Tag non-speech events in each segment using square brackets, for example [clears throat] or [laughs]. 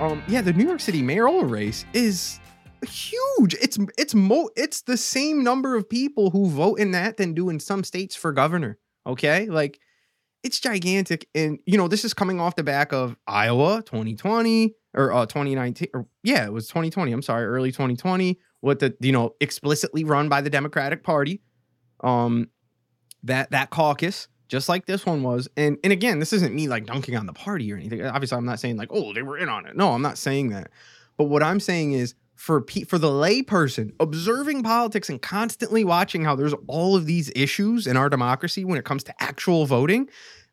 Um. Yeah, the New York City mayoral race is huge. It's it's mo it's the same number of people who vote in that than do in some states for governor. Okay, like it's gigantic, and you know this is coming off the back of Iowa 2020 or uh 2019 or yeah it was 2020. I'm sorry, early 2020 with the you know explicitly run by the Democratic Party. Um, that that caucus just like this one was. And and again, this isn't me like dunking on the party or anything. Obviously, I'm not saying like, oh, they were in on it. No, I'm not saying that. But what I'm saying is for pe- for the layperson observing politics and constantly watching how there's all of these issues in our democracy when it comes to actual voting.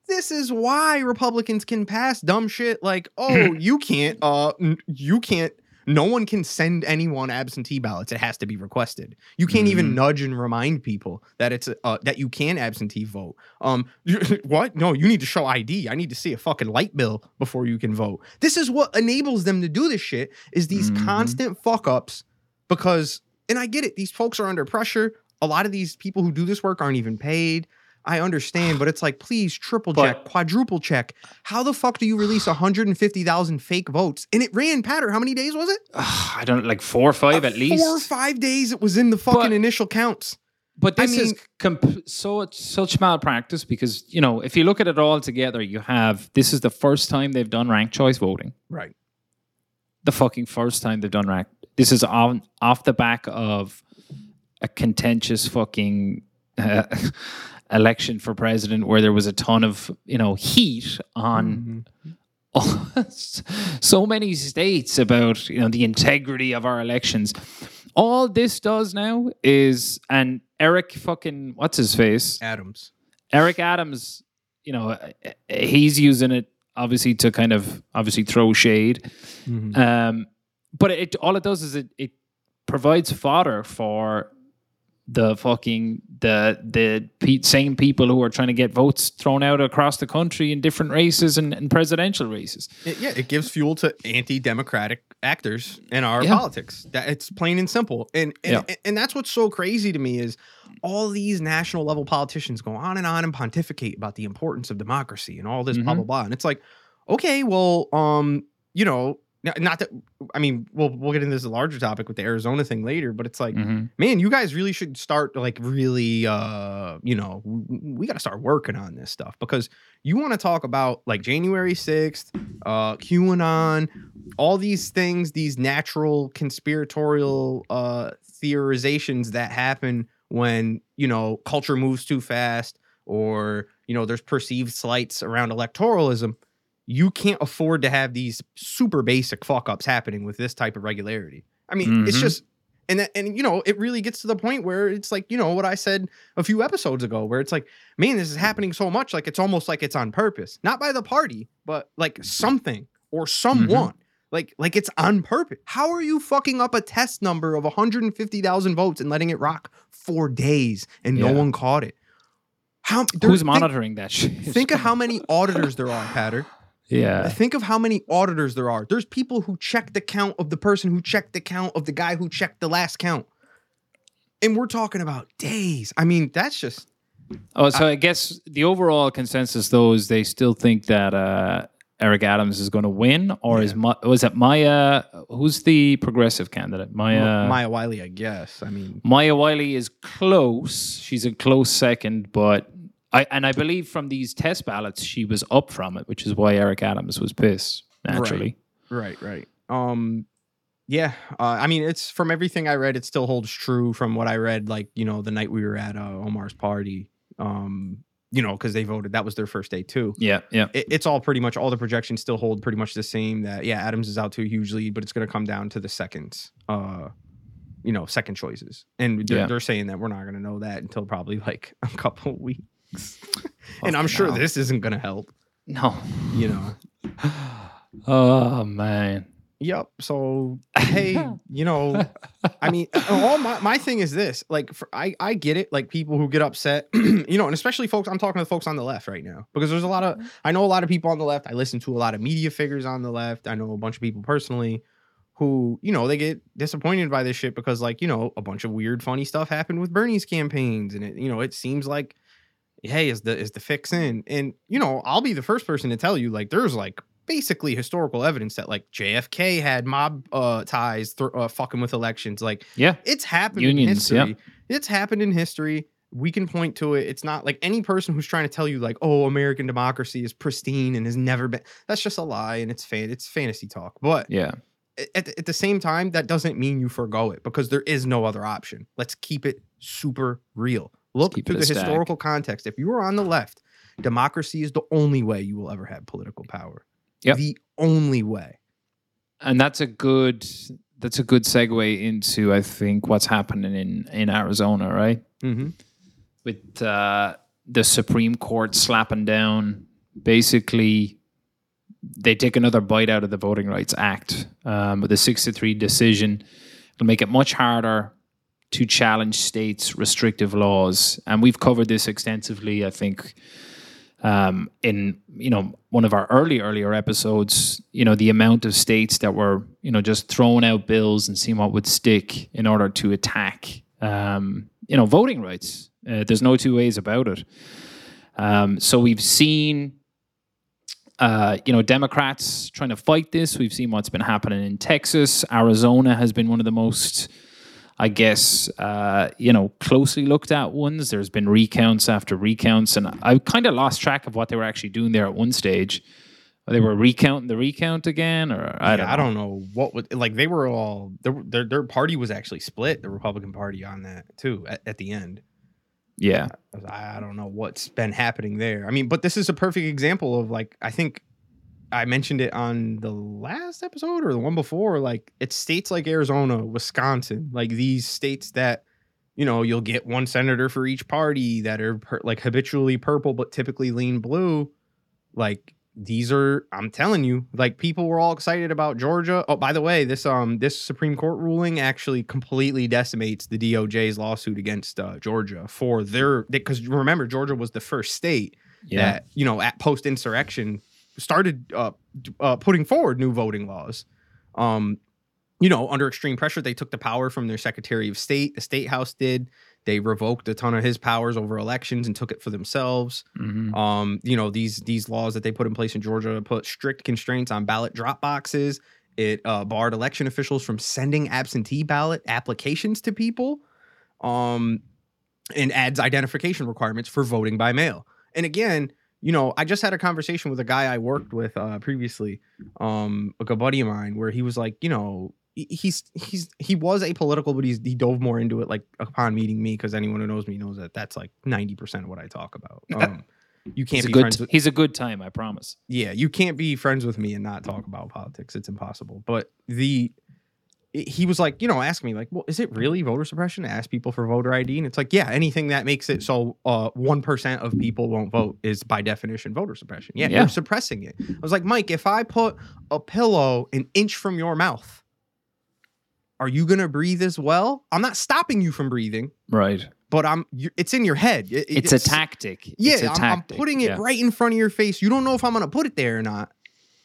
This is why Republicans can pass dumb shit like, [laughs] oh, you can't, uh, you can't no one can send anyone absentee ballots. It has to be requested. You can't even Mhm. nudge and remind people that it's uh, that you can absentee vote. Um, [laughs] what? No, you need to show ID. I need to see a fucking light bill before you can vote. This is what enables them to do this shit. Is these Mhm. constant fuck ups because, and I get it. These folks are under pressure. A lot of these people who do this work aren't even paid. I understand, but it's like, please triple check, quadruple check. How the fuck do you release 150,000 fake votes? And it ran, Patter, how many days was it? I don't like four or five Uh, at least. Four or five days it was in the fucking But- initial counts. But I this is comp- so such malpractice because you know if you look at it all together, you have this is the first time they've done ranked choice voting. Right. The fucking first time they've done ranked. This is on off the back of a contentious fucking uh, [laughs] election for president where there was a ton of you know heat on [laughs] so many states about you know the integrity of our elections. All this does now is and Eric fucking what's his face Adams. Eric Adams, you know, he's using it obviously to kind of obviously throw shade. Um, but it all it does is it it provides fodder for the fucking the the pe- same people who are trying to get votes thrown out across the country in different races and, and presidential races. It- yeah, it gives fuel to anti-democratic actors in our Yeah. politics. That it's plain and simple. And and, Yeah. and that's what's so crazy to me is all these national level politicians go on and on and pontificate about the importance of democracy and all this blah Mhm. blah blah. And it's like, okay, well, um, you know, not that I mean, we'll we'll get into this larger topic with the Arizona thing later, but it's like, Mhm. man, you guys really should start like really uh, you know, we got to start working on this stuff because you want to talk about like January 6th, uh QAnon, all these things, these natural conspiratorial uh theorizations that happen when, you know, culture moves too fast or, you know, there's perceived slights around electoralism. You can't afford to have these super basic fuck ups happening with this type of regularity. I mean, it's Mhm. just and that, and you know, it really gets to the point where it's like, you know, what I said a few episodes ago, where it's like, man, this is happening so much, like it's almost like it's on purpose, not by the party, but like something or someone, like like it's on purpose. How are you fucking up a test number of 150,000 votes and letting it rock for days and no one caught it? How Who's think- monitoring that shit? Think of how many auditors there are, Patter. Yeah. Think of how many auditors there are. There's people who check the count of the person who checked the count of the guy who checked the last count. And we're talking about days. I mean, that's just Oh, so I, guess the overall consensus though is they still think that uh, Eric Adams is going to win, or is Ma- was it Maya? Who's the progressive candidate? Maya. Maya Wiley, I guess. I mean, Maya Wiley is close. She's a close second, but I and I believe from these test ballots she was up from it, which is why Eric Adams was pissed naturally. right, right. Um yeah, uh, I mean, it's from everything I read, it still holds true from what I read, like, you know, the night we were at uh, Omar's party. Um, you know, because they voted, that was their first day too. Yeah, yeah. it, it's all pretty much all the projections still hold pretty much the same that yeah adams is out to a huge lead but it's going to come down to the seconds uh you know second choices and they're, Yeah. they're saying that we're not going to know that until probably like [laughs] a couple of [laughs] and i'm sure hell. this isn't going to help No. you know [sighs] Oh man. yep so [laughs] hey you know i mean all my, my thing is this like for, i i get it like people who get upset [clears throat] you know and especially folks i'm talking to folks on the left right now because there's a lot of i know a lot of people on the left i listen to a lot of media figures on the left i know a bunch of people personally who you know they get disappointed by this shit because like you know a bunch of weird funny stuff happened with bernie's campaigns and it you know it seems like hey is the is the fix in and you know i'll be the first person to tell you like there's like basically historical evidence that like JFK had mob uh, ties, th- uh, fucking with elections. Like, yeah, it's happened in Unions, history. It's happened in history. We can point to it. It's not like any person who's trying to tell you like, oh, American democracy is pristine and has never been. That's just a lie, and it's fan. It's fantasy talk. But yeah, at, at the same time, that doesn't mean you forego it because there is no other option. Let's keep it super real. Look to the stack. historical context. If you are on the left, democracy is the only way you will ever have political power. Yep. The only way. and that's a good that's a good segue into I think what's happening in in Arizona, right? Mm-hmm. With uh, the Supreme Court slapping down, basically, they take another bite out of the Voting Rights Act um, with a six to three decision. It'll make it much harder to challenge states' restrictive laws, and we've covered this extensively. I think um, in you know one of our early earlier episodes, you know the amount of states that were you know just throwing out bills and seeing what would stick in order to attack um, you know voting rights. Uh, there's no two ways about it. Um, so we've seen. Uh, you know, Democrats trying to fight this. We've seen what's been happening in Texas. Arizona has been one of the most I guess, uh, you know, closely looked at ones. There's been recounts after recounts, and I kind of lost track of what they were actually doing there at one stage. They were recounting the recount again, or I I, don't. don't, I don't know what would like they were all their, their their party was actually split, the Republican Party on that too at, at the end. Yeah, I I don't know what's been happening there. I mean, but this is a perfect example of like I think I mentioned it on the last episode or the one before. Like it's states like Arizona, Wisconsin, like these states that you know you'll get one senator for each party that are per, like habitually purple but typically lean blue. Like these are, I'm telling you, like people were all excited about Georgia. Oh, by the way, this um this Supreme Court ruling actually completely decimates the DOJ's lawsuit against uh, Georgia for their because remember Georgia was the first state yeah, that you know at post insurrection started uh, uh, putting forward new voting laws. Um, you know, under extreme pressure, they took the power from their Secretary of State. The State House did. They revoked a ton of his powers over elections and took it for themselves. Mhm. Um, you know, these these laws that they put in place in Georgia put strict constraints on ballot drop boxes. It uh, barred election officials from sending absentee ballot applications to people, um, and adds identification requirements for voting by mail. And again, you know, I just had a conversation with a guy I worked with uh, previously, um, like a buddy of mine, where he was like, you know, he's he's he was apolitical, but he's he dove more into it like upon meeting me because anyone who knows me knows that that's like ninety percent of what I talk about. [laughs] Um, you can't be friends with he's a good time, I promise. yeah, you can't be friends with me and not talk about politics. It's impossible. But the he was like, you know, ask me like, well, is it really voter suppression to ask people for voter ID? And it's like, yeah, anything that makes it so uh one percent of people won't vote is by definition voter suppression. Yeah, Yeah. you're suppressing it. I was like, Mike, if I put a pillow an inch from your mouth, are you gonna breathe as well? I'm not stopping you from breathing, Right. but I'm. It's in your head. It- It's, a tactic. yeah, it's a I'm, I'm putting it yeah. right in front of your face. You don't know if I'm going to put it there or not.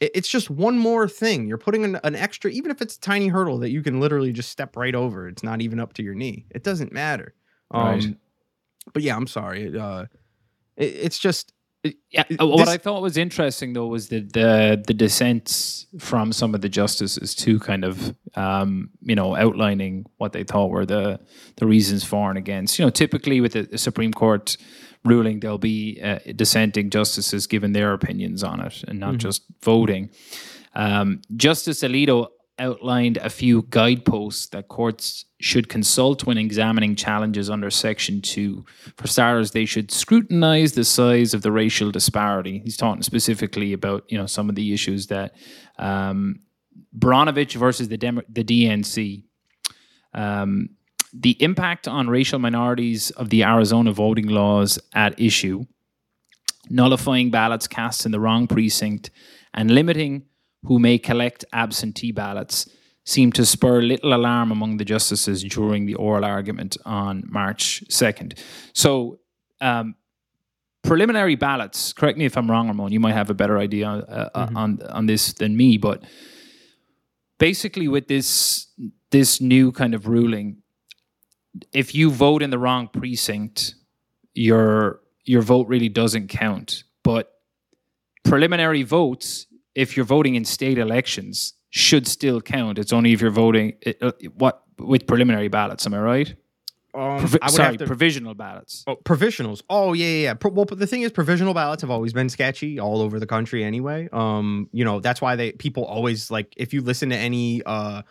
It- it's just one more thing. You're putting an, an extra, even if it's a tiny hurdle that you can literally just step right over. It's not even up to your knee. It doesn't matter. Um, Right. But yeah, I'm sorry. It, uh, it, it's just it- Yeah, uh, what this- I thought was interesting though was the the the dissents from some of the justices too, kind of um, you know outlining what they thought were the the reasons for and against. You know, typically with the, the Supreme Court ruling, there'll be uh, dissenting justices giving their opinions on it and not Mhm. just voting. Um, Justice Alito outlined a few guideposts that courts should consult when examining challenges under Section 2. For starters, they should scrutinize the size of the racial disparity. He's talking specifically about, you know, some of the issues that um, Brnovich versus the, Demo- the DNC. Um, the impact on racial minorities of the Arizona voting laws at issue, nullifying ballots cast in the wrong precinct, and limiting who may collect absentee ballots seemed to spur little alarm among the justices during the oral argument on March 2nd. So, um, preliminary ballots, correct me if I'm wrong, Ramon, you might have a better idea uh, uh, Mhm. on, on this than me, but basically with this this new kind of ruling, if you vote in the wrong precinct, your your vote really doesn't count. But preliminary votes, if you're voting in state elections, should still count. It's only if you're voting uh, what with preliminary ballots. Am I right? Um, Provi- I would sorry, have to, provisional ballots. oh, provisionals. Oh yeah, yeah. yeah. Pro- well, but the thing is, provisional ballots have always been sketchy all over the country. Anyway, um, you know that's why they people always like if you listen to any uh,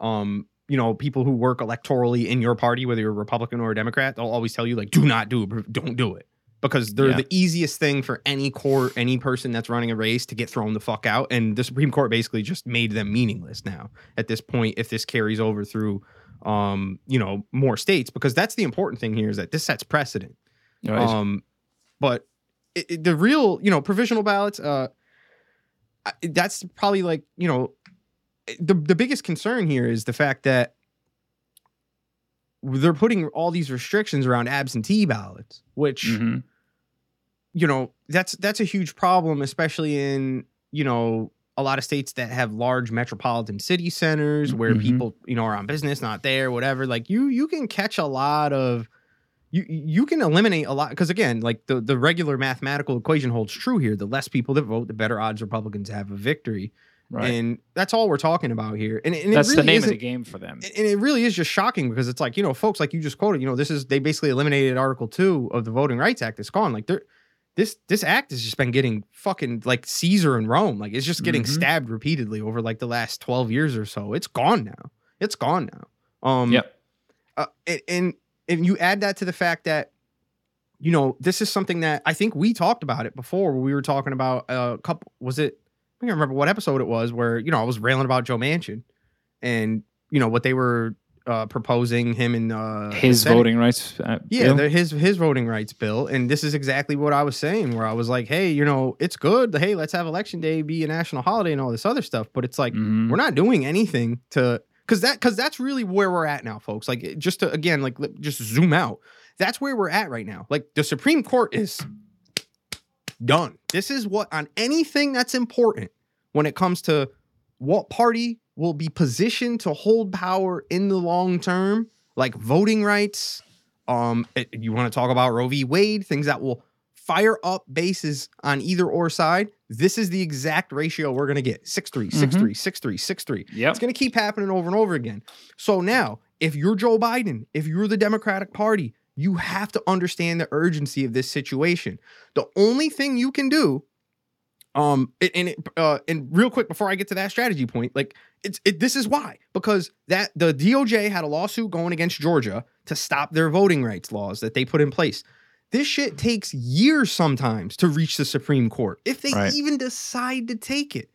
um, you know people who work electorally in your party, whether you're a Republican or a Democrat, they'll always tell you like, do not do it, don't do it. Because they're Yeah. the easiest thing for any court, any person that's running a race to get thrown the fuck out. And the Supreme Court basically just made them meaningless now at this point, if this carries over through um, you know, more states, because that's the important thing here is that this sets precedent. Right. Um, but it, it- the real, you know, provisional ballots, uh, that's probably like, you know, the the biggest concern here is the fact that they're putting all these restrictions around absentee ballots, which Mhm. you know that's that's a huge problem, especially in you know a lot of states that have large metropolitan city centers where Mhm. people you know are on business, not there, whatever. Like you you can catch a lot of you you can eliminate a lot because again, like the the regular mathematical equation holds true here. The less people that vote, the better odds Republicans have of victory, Right. and that's all we're talking about here. And, and That's it the really name of the game for them. and it really is just shocking because it's like you know folks like you just quoted you know this is they basically eliminated article 2 of the voting rights act it's gone like they're this this act has just been getting fucking like caesar in rome like it's just getting Mhm. stabbed repeatedly over like the last 12 years or so it's gone now it's gone now um Yep. uh, and, and and you add that to the fact that you know this is something that i think we talked about it before we were talking about a couple was it i can't remember what episode it was where you know i was railing about joe manchin and you know what they were uh proposing him and uh His voting rights. Uh, yeah the, his his voting rights bill. And this is exactly what i was saying where i was like hey you know it's good. Hey let's have election day be a national holiday and all this other stuff. But it's like Mhm. we're not doing anything to because that because that's really where we're at now folks. Like just to again like just zoom out. That's where we're at right now. Like the supreme court is done. This is what on anything that's important when it comes to what party will be positioned to hold power in the long term like voting rights um it- you want to talk about roe v. Wade things that will fire up bases on either or side this is the exact ratio we're going to get 6-3 6-3 6-3 6-3 Yep. it's going to keep happening over and over again. So now, if you're Joe Biden, if you're the Democratic Party, you have to understand the urgency of this situation. The only thing you can do, um, and it, uh, and real quick before I get to that strategy point, like it's it, this is why because that the DOJ had a lawsuit going against Georgia to stop their voting rights laws that they put in place. This shit takes years sometimes to reach the Supreme Court if they Right. even decide to take it.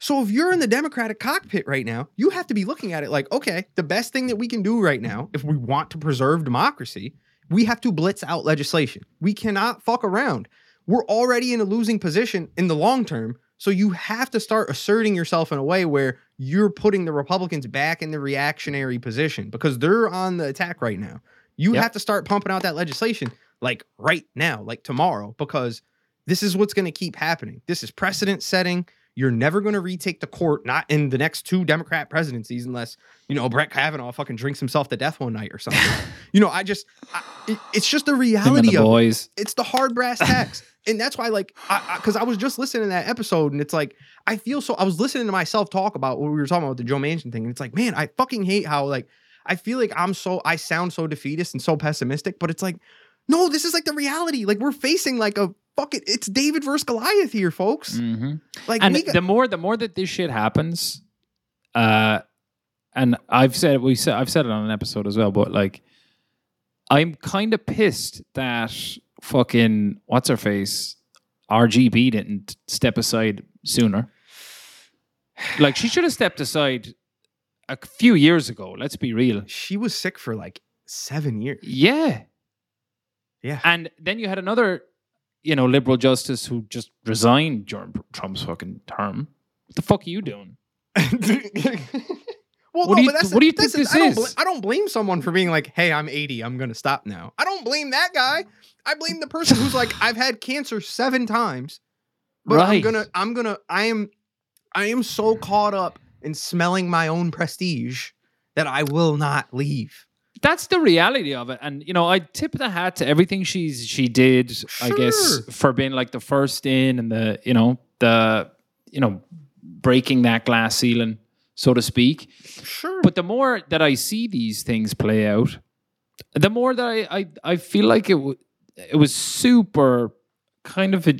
So if you're in the Democratic cockpit right now, you have to be looking at it like, okay, the best thing that we can do right now, if we want to preserve democracy, we have to blitz out legislation. We cannot fuck around. We're already in a losing position in the long term. So you have to start asserting yourself in a way where you're putting the Republicans back in the reactionary position because they're on the attack right now. You Yep. have to start pumping out that legislation like right now, like tomorrow, because this is what's going to keep happening. This is precedent setting. You're never going to retake the court, not in the next two Democrat presidencies, unless you know Brett Kavanaugh fucking drinks himself to death one night or something. [laughs] you know, I just, I, it- it's just the reality the of it. boys. It's the hard brass [laughs] tacks, and that's why, like, I because I, was just listening to that episode, and it's like I feel so. I was listening to myself talk about what we were talking about the Joe Manchin thing, and it's like, man, I fucking hate how like I feel like I'm so I sound so defeatist and so pessimistic, but it's like, no, this is like the reality. Like we're facing like a fucking it's David versus Goliath here, folks. hmm Like and got, the more the more that this shit happens, uh, and I've said we said I've said it on an episode as well, but like, I'm kind of pissed that fucking what's her face, RGB didn't step aside sooner. Like she should have stepped aside a few years ago. Let's be real. she was sick for like seven years. Yeah, Yeah. and then you had another, you know, liberal justice who just resigned during Trump's fucking term. What the fuck are you doing? [laughs] well, What no, do you- but that's what do you think this I don't, is? bl- I don't blame someone for being like, "Hey, I'm 80. I'm gonna stop now." I don't blame that guy. I blame the person who's like, "I've had cancer seven times, but I'm gonna, I'm gonna, I am, I am so caught up in smelling my own prestige that I will not leave." That's the reality of it. And you know, I tip the hat to everything she's she did. I guess for being like the first in and the you know the you know breaking that glass ceiling, so to speak. Sure. But the more that I see these things play out, the more that I I, I feel like it w- it was super kind of a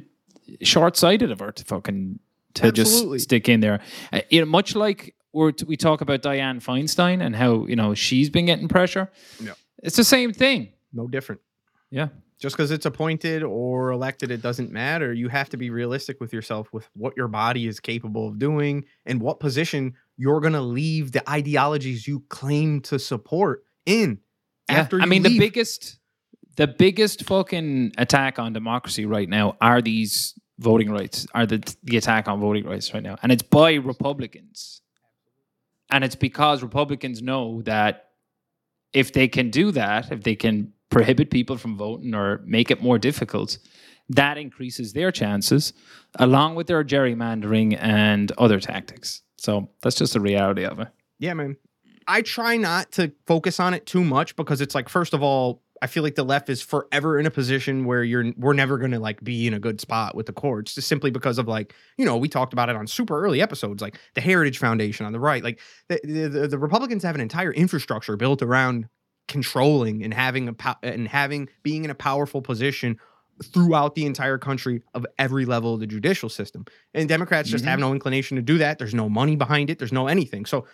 short sighted of her to fucking to Absolutely. just stick in there. Uh, you know, much like we're, we talk about Dianne Feinstein and how you know she's been getting pressure. Yeah. It's the same thing. no different. Yeah. Just because it's appointed or elected, it doesn't matter. You have to be realistic with yourself with what your body is capable of doing and what position you're going to leave the ideologies you claim to support in. Yeah. After I mean, the biggest, the biggest fucking attack on democracy right now are these voting rights, are the the attack on voting rights right now, and it's by Republicans, and it's because Republicans know that if they can do that, if they can prohibit people from voting or make it more difficult, that increases their chances, along with their gerrymandering and other tactics. So that's just the reality of it. Yeah, man. I try not to focus on it too much because it's like, first of all, I feel like the left is forever in a position where you're we're never gonna like be in a good spot with the courts, just simply because of like, you know, we talked about it on super early episodes, like the Heritage Foundation on the right. Like the the, the, Republicans have an entire infrastructure built around controlling and having a pow- and having being in a powerful position throughout the entire country of every level of the judicial system. And Democrats just Mhm. have no inclination to do that. There's no money behind it. There's no anything. So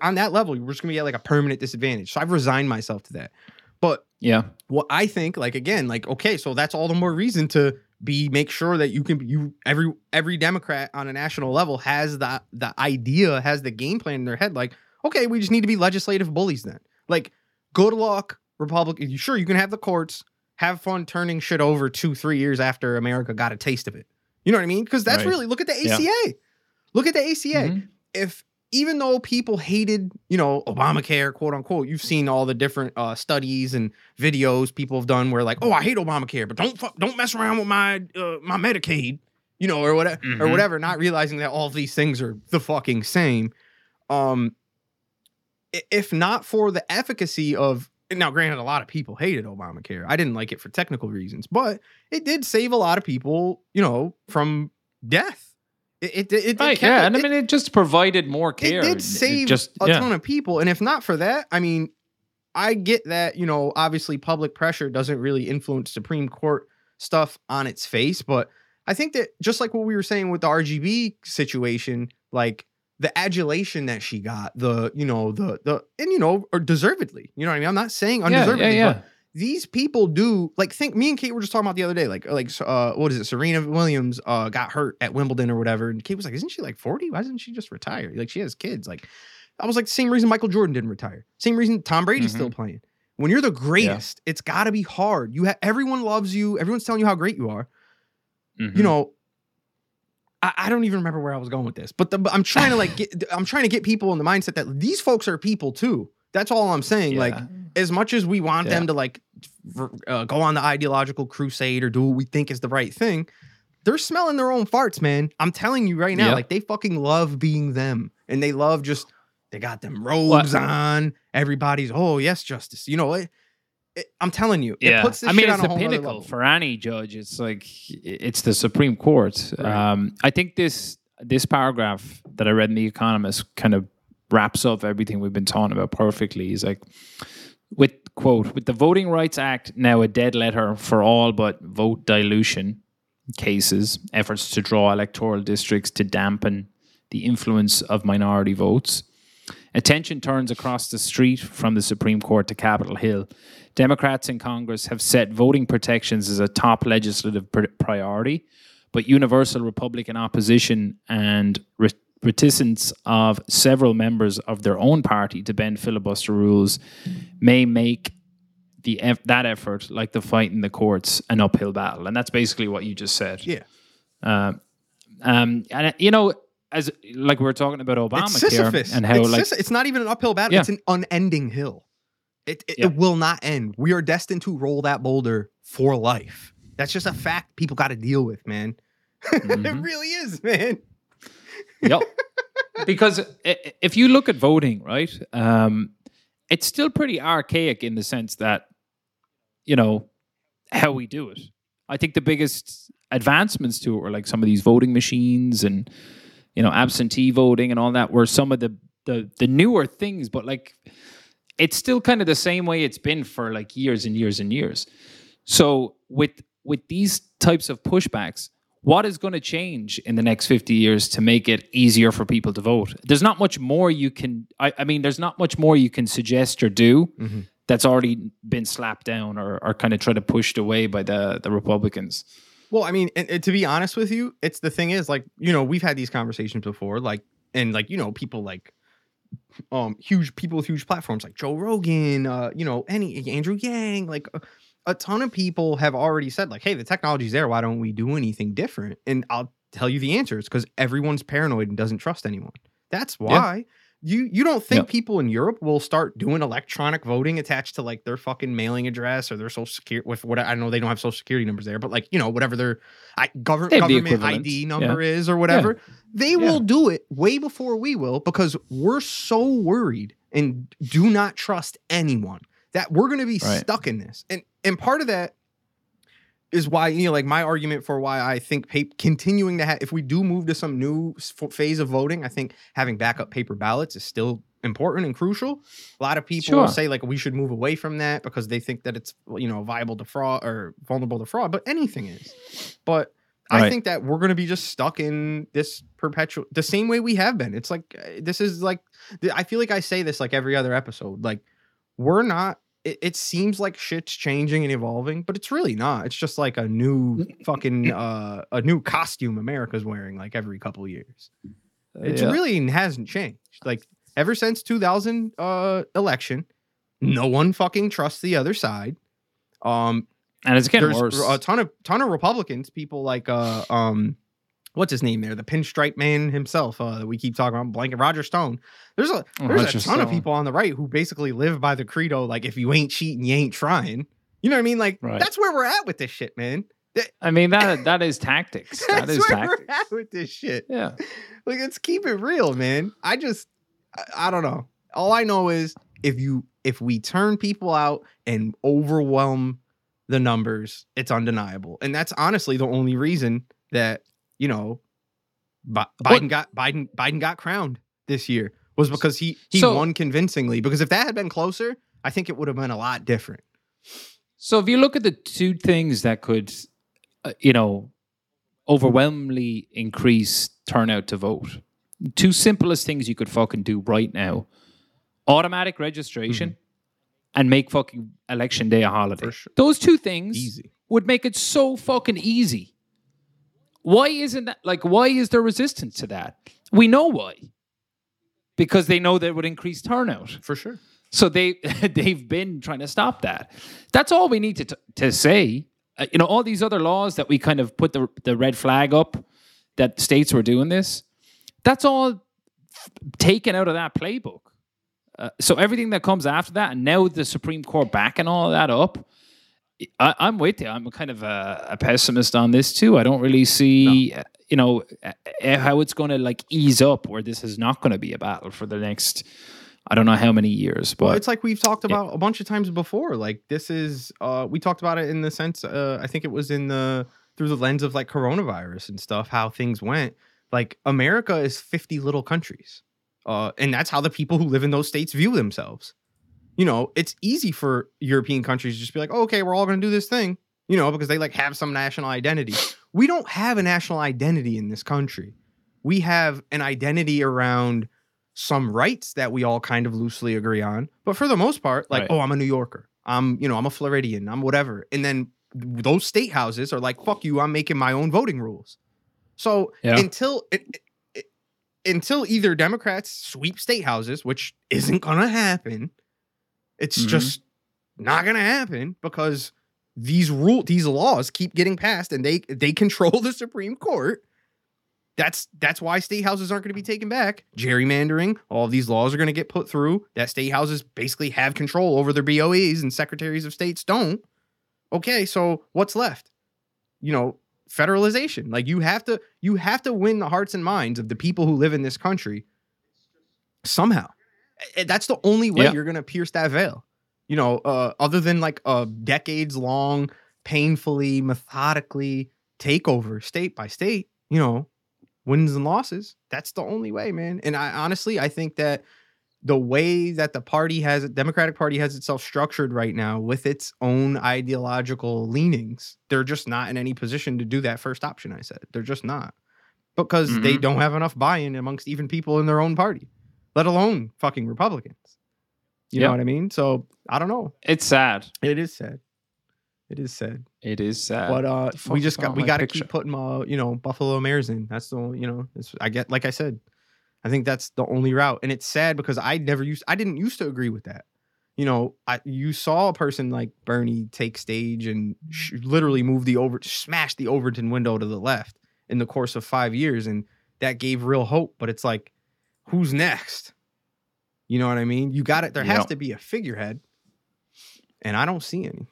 on that level, we're just gonna be at like a permanent disadvantage. So I've resigned myself to that. Yeah. what I think, like again, like okay, so that's all the more reason to be make sure that you can you every every Democrat on a national level has the the idea, has the game plan in their head. Like, okay, we just need to be legislative bullies then. Like, good luck, Republican. Sure, you can have the courts, have fun turning shit over two, three years after America got a taste of it. You know what I mean? Because that's Right. really look at the Yeah. ACA. Look at the ACA Mhm. if even though people hated, you know, Obamacare, quote unquote, you've seen all the different uh, studies and videos people have done where like, oh, I hate Obamacare, but don't don't mess around with my uh, my Medicaid, you know, or whatever or Mhm. whatever. Not realizing that all of these things are the fucking same. Um, if not for the efficacy of now, granted, a lot of people hated Obamacare. I didn't like it for technical reasons, but it did save a lot of people, you know, from death. It, it, it, it kept yeah, and I mean, it just provided more care. it did save just a yeah. ton of people. And if not for that, I mean, I get that, you know, obviously public pressure doesn't really influence Supreme Court stuff on its face. But I think that just like what we were saying with the RGB situation, like the adulation that she got, the, you know, the, the, and, you know, or deservedly, you know what I mean? I'm not saying yeah, undeservedly, yeah, but yeah. These people do like think me and Kate were just talking about the other day, like like uh what is it? Serena Williams uh got hurt at Wimbledon or whatever, and Kate was like, "Isn't she like forty? Why doesn't she just retire? Like she has kids." Like I was like, same reason Michael Jordan didn't retire, same reason Tom Brady's Mhm. still playing. When you're the greatest, it's got to be hard. You have everyone loves you, everyone's telling you how great you are. Mhm. You know. I, I don't even remember where I was going with this, but, the, but I'm trying to like [laughs] get I'm trying to get people in the mindset that these folks are people too. That's all I'm saying. Like Yeah. As much as we want Yeah. them to like uh, go on the ideological crusade or do what we think is the right thing, they're smelling their own farts, man. I'm telling you right now, Yeah. like they fucking love being them, and they love just they got them robes on. Everybody's oh yes, justice. You know what? I'm telling you, it yeah, puts this I mean, shit it's on a the pinnacle for any judge. It's like it's the Supreme Court. Right. Um, I think this this paragraph that I read in the Economist kind of wraps up everything we've been talking about perfectly. He's like, with quote, with the Voting Rights Act now a dead letter for all but vote dilution cases, efforts to draw electoral districts to dampen the influence of minority votes. Attention turns across the street from the Supreme Court to Capitol Hill. Democrats in Congress have set voting protections as a top legislative pr- priority, but universal Republican opposition and re- reticence of several members of their own party to bend filibuster rules may make the that effort, like the fight in the courts, an uphill battle. And that's basically what you just said. Yeah. Um, um, and uh, you know, as like we were talking about Obamacare and how it's, like Sisy- it's not even an uphill battle. Yeah. It's an unending hill. It, it, Yeah. it will not end. We are destined to roll that boulder for life. That's just a fact people got to deal with, man. [laughs] it Mhm. really is, man. Yep. because if you look at voting, right, um, it's still pretty archaic in the sense that, you know, how we do it. I think the biggest advancements to it were like some of these voting machines and, you know, absentee voting and all that were some of the the the newer things, but like it's still kind of the same way it's been for like years and years and years. So with with these types of pushbacks, what is going to change in the next 50 years to make it easier for people to vote? There's not much more you can I, I mean, there's not much more you can suggest or do mm-hmm. that's already been slapped down or, or kind of tried to pushed away by the the Republicans. Well, I mean, and, and to be honest with you, it's the thing is like, you know, we've had these conversations before, like, and like, you know, people like um huge people with huge platforms like Joe Rogan, uh, you know, any Andrew Yang, like a, a ton of people have already said like, "Hey, the technology's there. Why don't we do anything different?" And I'll tell you the answer is because everyone's paranoid and doesn't trust anyone. That's why. Yeah. You you don't think people in Europe will start doing electronic voting attached to like their fucking mailing address or their social security with what I know they don't have social security numbers there, but like you know whatever their I, government government ID number yeah. is or whatever, yeah. they will do it way before we will because we're so worried and do not trust anyone that we're going to be right. stuck in this. And and part of that is why you know like my argument for why I think pa- continuing to have if we do move to some new f- phase of voting, I think having backup paper ballots is still important and crucial. A lot of people sure. say like we should move away from that because they think that it's you know viable to fraud or vulnerable to fraud, but anything is. But right. I think that we're going to be just stuck in this perpetual the same way we have been. It's like this is like I feel like I say this like every other episode. Like we're not it, it seems like shit's changing and evolving, but it's really not. It's just like a new fucking uh a new costume America's wearing like every couple years. It yeah. really hasn't changed. Like ever since 2000 uh election, no one fucking trusts the other side. Um and it's getting worse. A ton of ton of Republicans, people like uh um what's his name there, the pinstripe man himself. Uh, we keep talking about blanket Roger Stone. There's a oh, there's Roger a ton Stone. of people on the right who basically live by the credo like if you ain't cheating, you ain't trying. You know what I mean? Like right. that's where we're at with this shit, man. I mean that [laughs] that is tactics. That is tactics. we're at with this shit. Yeah, like let's keep it real, man. I just I, I don't know. All I know is if you if we turn people out and overwhelm the numbers, it's undeniable, and that's honestly the only reason that you know, Biden what? got Biden Biden got crowned this year was because he he so, won convincingly. Because if that had been closer, I think it would have been a lot different. So if you look at the two things that could, uh, you know, overwhelmingly increase turnout to vote, two simplest things you could fucking do right now: automatic registration. Mm-hmm. And make fucking election day a holiday. Sure. Those two things easy. would make it so fucking easy why isn't that like why is there resistance to that? We know why. Because they know that would increase turnout. For sure. So they [laughs] they've been trying to stop that. That's all we need to to say. Uh, you know, all these other laws that we kind of put the the red flag up that states were doing this. That's all taken out of that playbook. Uh, so everything that comes after that, and now the Supreme Court backing all that up, I, am with you. I'm kind of a, a, pessimist on this too. I don't really see, no. you know, how it's going to like ease up where this is not going to be a battle for the next. I don't know how many years, but well, it's like we've talked about yeah. a bunch of times before. Like this is, uh, we talked about it in the sense. Uh, I think it was in the through the lens of like coronavirus and stuff, how things went. Like America is 50 little countries, uh, and that's how the people who live in those states view themselves you know, it's easy for European countries to just be like, oh, okay, we're all going to do this thing, you know, because they like have some national identity. We don't have a national identity in this country. We have an identity around some rights that we all kind of loosely agree on, but for the most part, like, right. oh, I'm a New Yorker. I'm, you know, I'm a Floridian. I'm whatever. And then those state houses are like, fuck you. I'm making my own voting rules. So yeah. until it, it, until either Democrats sweep state houses, which isn't gonna happen, it's mm-hmm. just not going to happen because these rule these laws keep getting passed and they they control [laughs] the Supreme Court. That's that's why state houses aren't going to be taken back. Gerrymandering, all these laws are going to get put through. That state houses basically have control over their BOEs and secretaries of states don't. Okay, so what's left? You know, federalization. Like you have to you have to win the hearts and minds of the people who live in this country somehow. That's the only way yeah. you're gonna pierce that veil. You know, uh, other than like a decades long, painfully, methodically takeover state by state. You know, wins and losses. That's the only way, man. And I honestly, I think that the way that the party has Democratic Party has itself structured right now with its own ideological leanings, they're just not in any position to do that first option. I said they're just not because mm-hmm. they don't have enough buy-in amongst even people in their own party, let alone fucking Republicans. You yep. know what I mean? So I don't know. It's sad. It is sad. It is sad. It is sad. But uh, we just got we got to keep putting uh, you know, Buffalo Mares in. That's the you know, I get like I said, I think that's the only route, and it's sad because I never used I didn't used to agree with that. You know, I you saw a person like Bernie take stage and sh- literally move the over smash the Overton window to the left in the course of five years, and that gave real hope. But it's like, who's next? You know what I mean? You got it. There has to be a figurehead, and I don't see any.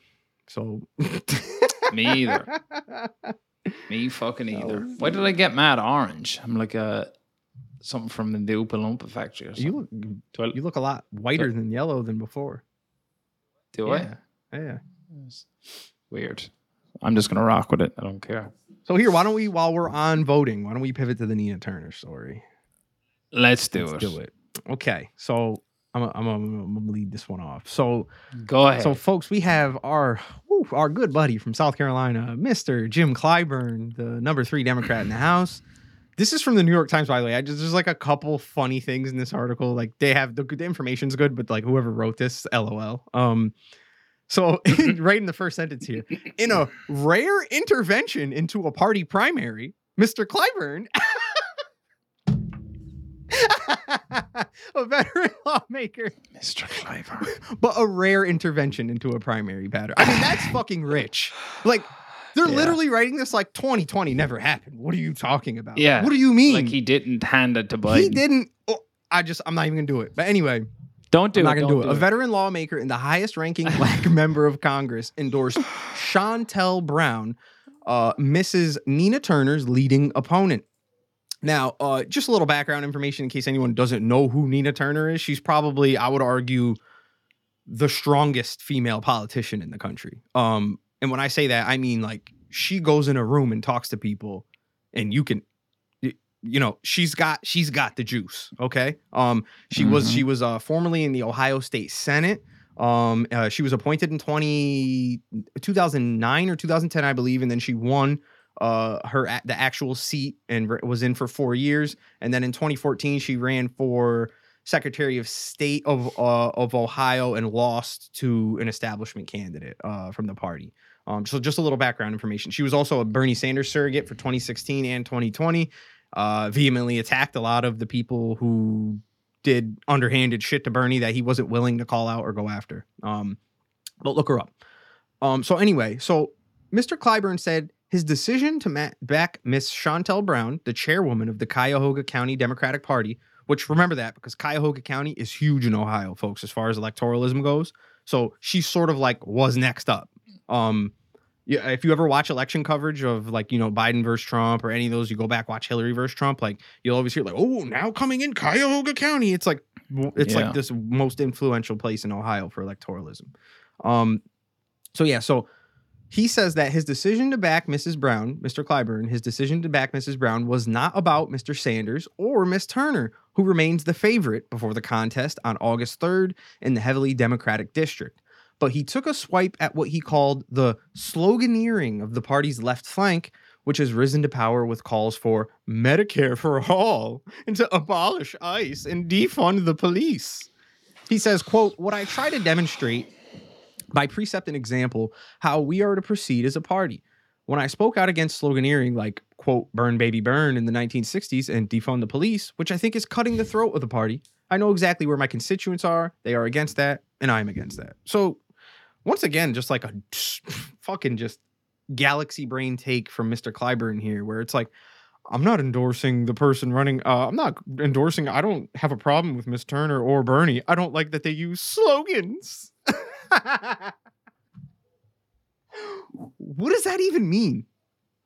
So [laughs] me either. [laughs] Me fucking either. Why did I get mad orange? I'm like a uh, something from the Oompa Loompa factory. you look you look a lot whiter than yellow than before. Do yeah. I? Yeah. It's weird. I'm just gonna rock with it. I don't care. So here, why don't we, while we're on voting, why don't we pivot to the Nina Turner story? Let's do Let's it. Do it. Okay. So I'm a, I'm, a, I'm gonna lead this one off. So go ahead. So folks, we have our whew, our good buddy from South Carolina, Mr. Jim Clyburn, the number three Democrat in the House. This is from the New York Times, by the way. I just there's like a couple funny things in this article. Like they have the, the information's good, but like whoever wrote this, lol. Um, so [laughs] right in the first sentence here, in a [laughs] rare intervention into a party primary, Mr. Clyburn [laughs] a veteran [laughs] lawmaker. Mr. Clyburn. [laughs] But a rare intervention into a primary battle. I mean, that's [sighs] fucking rich. Like, they're yeah. literally writing this like 2020 never happened. What are you talking about? Yeah. What do you mean? Like he didn't hand it to Biden. He didn't. Oh, I just, I'm not even gonna do it. But anyway. Don't do I'm it. not gonna do it. Do a veteran lawmaker and the highest ranking black member of Congress endorsed [sighs] Shontel Brown, uh, Mrs. Nina Turner's leading opponent. Now, uh, just a little background information in case anyone doesn't know who Nina Turner is. She's probably, I would argue, the strongest female politician in the country. Um, and when I say that, I mean like she goes in a room and talks to people, and you can, you know, she's got she's got the juice. Okay. Um, she mm-hmm. was she was uh formerly in the Ohio State Senate. Um, uh, she was appointed in 20, 2009 or 2010, I believe, and then she won uh her the actual seat and was in for four years. And then in 2014 she ran for secretary of state of uh, of ohio and lost to an establishment candidate uh, from the party. Um, so just a little background information. She was also a bernie sanders surrogate for 2016 and 2020 uh, vehemently attacked a lot of the people who did underhanded shit to bernie that he wasn't willing to call out or go after. Um, but look her up. Um, so anyway so mr clyburn said his decision to ma- back Miss Shontel Brown, the chairwoman of the Cuyahoga County Democratic Party, which remember that because Cuyahoga County is huge in Ohio, folks, as far as electoralism goes. So she sort of like was next up. Um, yeah, if you ever watch election coverage of like you know Biden versus Trump or any of those, you go back watch Hillary versus Trump. Like you'll always hear like, oh, now coming in Cuyahoga County. It's like it's yeah. like this most influential place in Ohio for electoralism. Um, so yeah, so he says that his decision to back Mrs. Brown, Mr. Clyburn, his decision to back Mrs. Brown was not about Mr. Sanders or Miss Turner, who remains the favorite before the contest on August 3rd in the heavily Democratic district. But he took a swipe at what he called the sloganeering of the party's left flank, which has risen to power with calls for Medicare for all and to abolish ICE and defund the police. He says, quote, what I try to demonstrate by precept and example how we are to proceed as a party. When I spoke out against sloganeering like, quote, burn baby burn in the 1960s and defund the police, which I think is cutting the throat of the party, I know exactly where my constituents are. They are against that, and I'm against that. So, once again, just like a [laughs] fucking just galaxy brain take from Mr. Clyburn here, where it's like, I'm not endorsing the person running. Uh, I'm not endorsing. I don't have a problem with Miss Turner or Bernie. I don't like that they use slogans. [laughs] what does that even mean,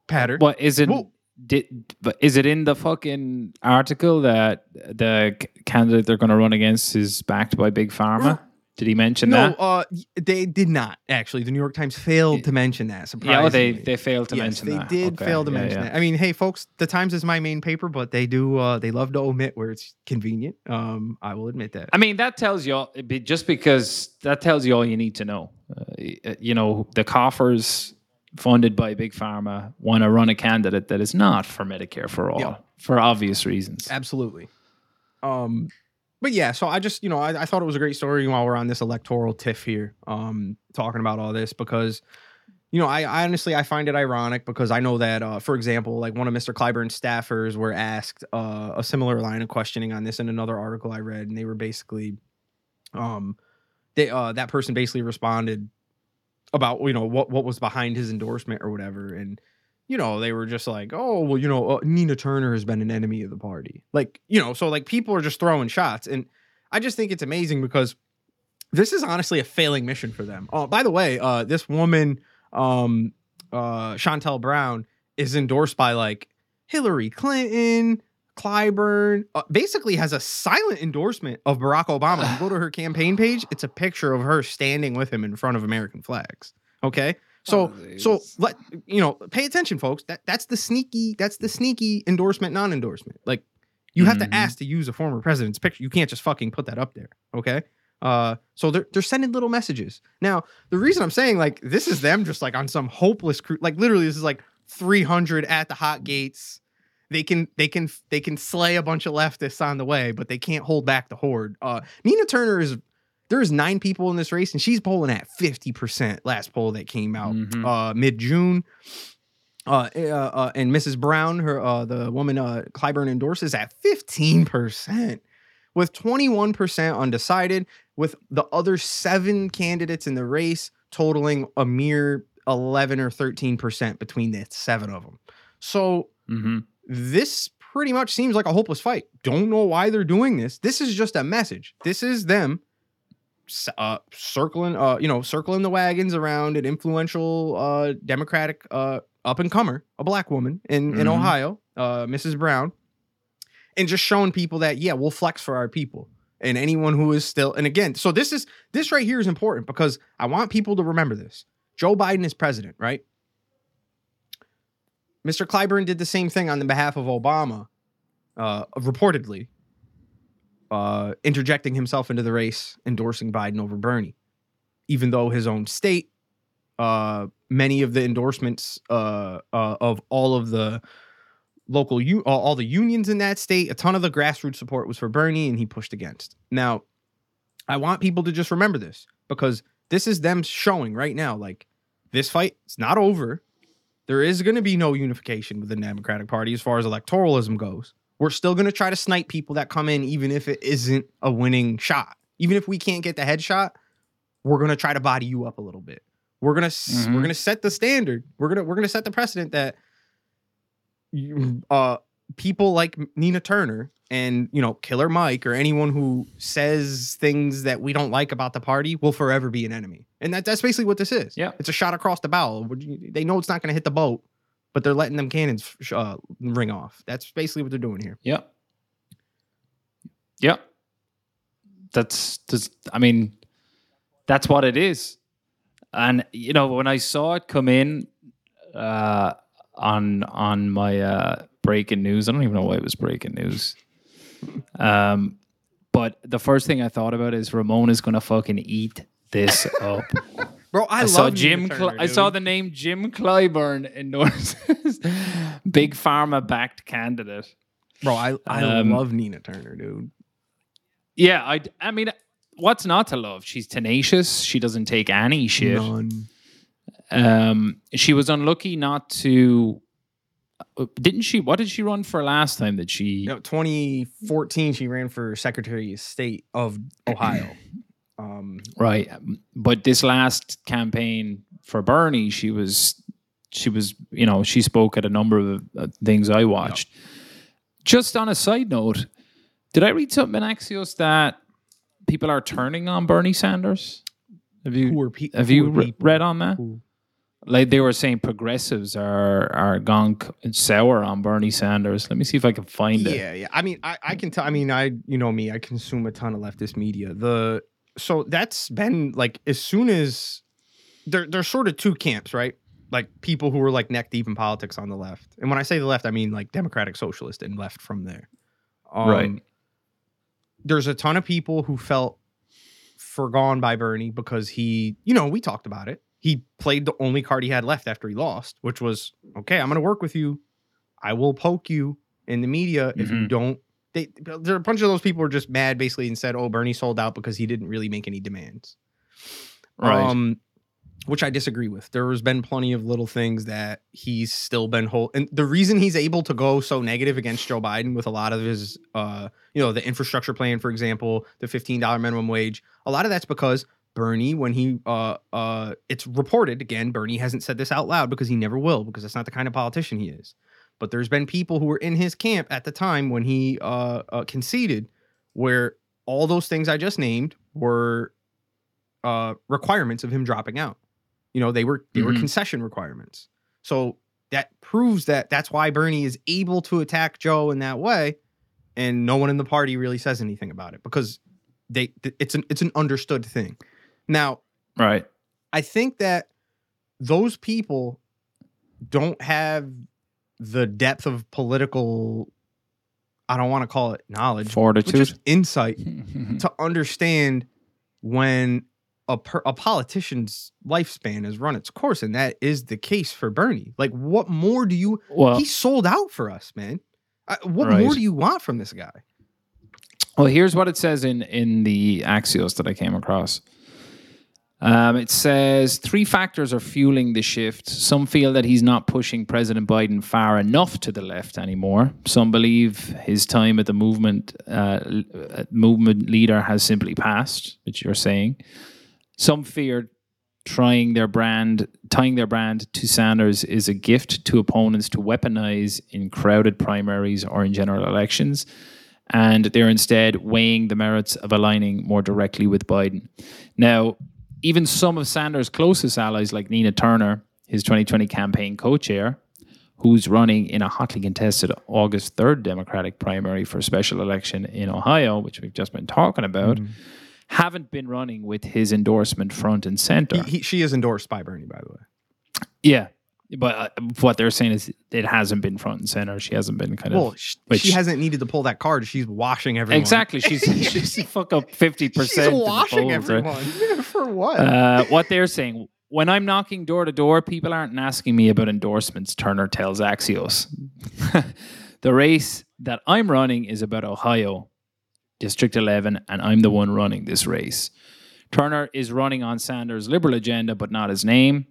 Patter? What is it? Well, did but is it in the fucking article that the candidate they're going to run against is backed by big pharma? Did he mention no, that? No, uh, they did not actually. The New York Times failed to mention that. Yeah, Surprisingly. oh, they they failed to yes, mention they that. did Okay, fail to yeah, mention yeah. that. I mean, hey, folks, the Times is my main paper, but they do uh, they love to omit where it's convenient. Um, I will admit that. I mean, that tells you all, just because that tells you all you need to know. Uh, you know, the coffers funded by Big Pharma want to run a candidate that is not for Medicare for all Yeah. for obvious reasons. Absolutely. Um, but yeah, so I just, you know, I, I thought it was a great story while we're on this electoral tiff here, um, talking about all this because, you know, I, I honestly I find it ironic because I know that, uh, for example, like one of Mr. Clyburn's staffers were asked uh, a similar line of questioning on this in another article I read, and they were basically, um, they uh, that person basically responded about you know what what was behind his endorsement or whatever, and you know, they were just like, oh, well, you know, uh, Nina Turner has been an enemy of the party. Like, you know, so like people are just throwing shots. And I just think it's amazing because this is honestly a failing mission for them. Oh, by the way, uh, this woman, um, uh, Shontel Brown, is endorsed by like Hillary Clinton, Clyburn, uh, basically has a silent endorsement of Barack Obama. You go to her campaign page, it's a picture of her standing with him in front of American flags. Okay. So, Oh, so let you know, pay attention, folks. That that's the sneaky, that's the sneaky endorsement, non-endorsement. Like you have Mhm. to ask to use a former president's picture. You can't just fucking put that up there. Okay. Uh, so they're they're sending little messages. Now, the reason I'm saying like this is them just like on some hopeless cru- like literally this is like 300 at the hot gates. They can they can they can slay a bunch of leftists on the way, but they can't hold back the horde. Uh, Nina Turner is there's nine people in this race, and she's polling at 50%. Last poll that came out Mhm. uh, mid June. Uh, uh, uh, and Mrs. Brown, her uh, the woman uh, Clyburn endorses at 15%, with 21% undecided, with the other seven candidates in the race totaling a mere 11 or 13% between the seven of them. So Mhm. this pretty much seems like a hopeless fight. Don't know why they're doing this. This is just a message. This is them uh, circling, uh, you know, circling the wagons around an influential uh, Democratic uh, up and comer, a black woman in in Mhm. Ohio, uh, Mrs. Brown, and just showing people that yeah, we'll flex for our people. And anyone who is still, and again, so this is this right here is important because I want people to remember this. Joe Biden is president, right? Mr. Clyburn did the same thing on the behalf of Obama, uh, reportedly, uh, interjecting himself into the race, endorsing Biden over Bernie, even though his own state, uh, many of the endorsements uh, uh, of all of the local, u- all, all the unions in that state, a ton of the grassroots support was for Bernie, and he pushed against. Now, I want people to just remember this because this is them showing right now, like this fight, it's not over there is going to be no unification within the Democratic Party as far as electoralism goes. We're still going to try to snipe people that come in, even if it isn't a winning shot. Even if we can't get the headshot, we're going to try to body you up a little bit. We're gonna s we're gonna set the standard. We're gonna we're gonna set the precedent that you, uh people like Nina Turner and you know Killer Mike or anyone who says things that we don't like about the party will forever be an enemy. And that that's basically what this is. Yeah. it's a shot across the bow. They know it's not going to hit the boat, but they're letting them cannons uh, ring off. That's basically what they're doing here. Yeah. Yeah. That's just I mean, that's what it is. And you know, when I saw it come in uh on on my uh breaking news, I don't even know why it was breaking news. Um but the first thing I thought about is Ramon is gonna fucking eat this up. [laughs] Bro, I, I, love saw Jim. Turner, Cl- I saw the name Jim Clyburn endorses [laughs] big pharma backed candidate. Bro, I I Um, love Nina Turner, dude. Yeah, I. I mean, what's not to love? She's tenacious. She doesn't take any shit. None. Um, she was unlucky not to. uh, Didn't she? What did she run for last time? That she? Know, 2014, she ran for Secretary of State of Ohio. [clears throat] Um, Right. But this last campaign for Bernie, she was she was, you know, she spoke at a number of uh, things I watched. Just on a side note, did I read something in Axios that people are turning on Bernie Sanders? Have you pe- have you re- read on that? Like they were saying progressives are are gone sour on Bernie Sanders. Let me see if I can find it. Yeah, yeah. I mean, I, I can tell. I mean, I you know me, I consume a ton of leftist media. The so that's been like as soon as there there's sort of two camps, right? Like people who were like neck deep in politics on the left, and when I say the left, I mean like democratic socialist and left from there. Um, Right. There's a ton of people who felt forgone by Bernie because he, you know, we talked about it. He played the only card he had left after he lost, which was okay. I'm going to work with you. I will poke you in the media if you Mhm. don't. They, there are a bunch of those people were just mad basically and said, "Oh, Bernie sold out because he didn't really make any demands." Right. Um, which I disagree with. There has been plenty of little things that he's still been hold, and the reason he's able to go so negative against Joe Biden with a lot of his, uh, you know, the infrastructure plan, for example, the fifteen dollar minimum wage, a lot of that's because Bernie, when he, uh, uh, it's reported again, Bernie hasn't said this out loud because he never will, because that's not the kind of politician he is. But there's been people who were in his camp at the time when he uh, uh, conceded, where all those things I just named were uh, requirements of him dropping out. You know, they were they were Mhm. concession requirements. So that proves that that's why Bernie is able to attack Joe in that way, and no one in the party really says anything about it because they th- it's an it's an understood thing. Now, right. I think that those people don't have the depth of political I don't want to call it knowledge, but Fortitude. just insight [laughs] to understand when a per, a politician's lifespan has run its course, and that is the case for Bernie. Like, what more do you? well, he sold out for us, man. What Right. more do you want from this guy? Well, here's what it says in in the Axios that I came across. Um, it says three factors are fueling the shift. Some feel that he's not pushing President Biden far enough to the left anymore. Some believe his time at the movement uh, uh, movement leader has simply passed, which you're saying. Some fear trying their brand, tying their brand to Sanders is a gift to opponents to weaponize in crowded primaries or in general elections and they're instead weighing the merits of aligning more directly with Biden. Now, even some of Sanders' closest allies, like Nina Turner, his 2020 campaign co chair, who's running in a hotly contested August 3rd Democratic primary for a special election in Ohio, which we've just been talking about, mm-hmm. haven't been running with his endorsement front and center. He, he, she is endorsed by Bernie, by the way. yeah. But uh, what they're saying is it hasn't been front and center. She hasn't been kind of. Well, sh- which- she hasn't needed to pull that card. She's washing everyone. Exactly. [laughs] She's she's fuck up fifty percent. She's washing everyone [laughs] for what? Uh, what they're saying when I'm knocking door to door, people aren't asking me about endorsements. Turner tells Axios. [laughs] the race that I'm running is about Ohio, District 11, and I'm the one running this race. Turner is running on Sanders' liberal agenda, but not his name.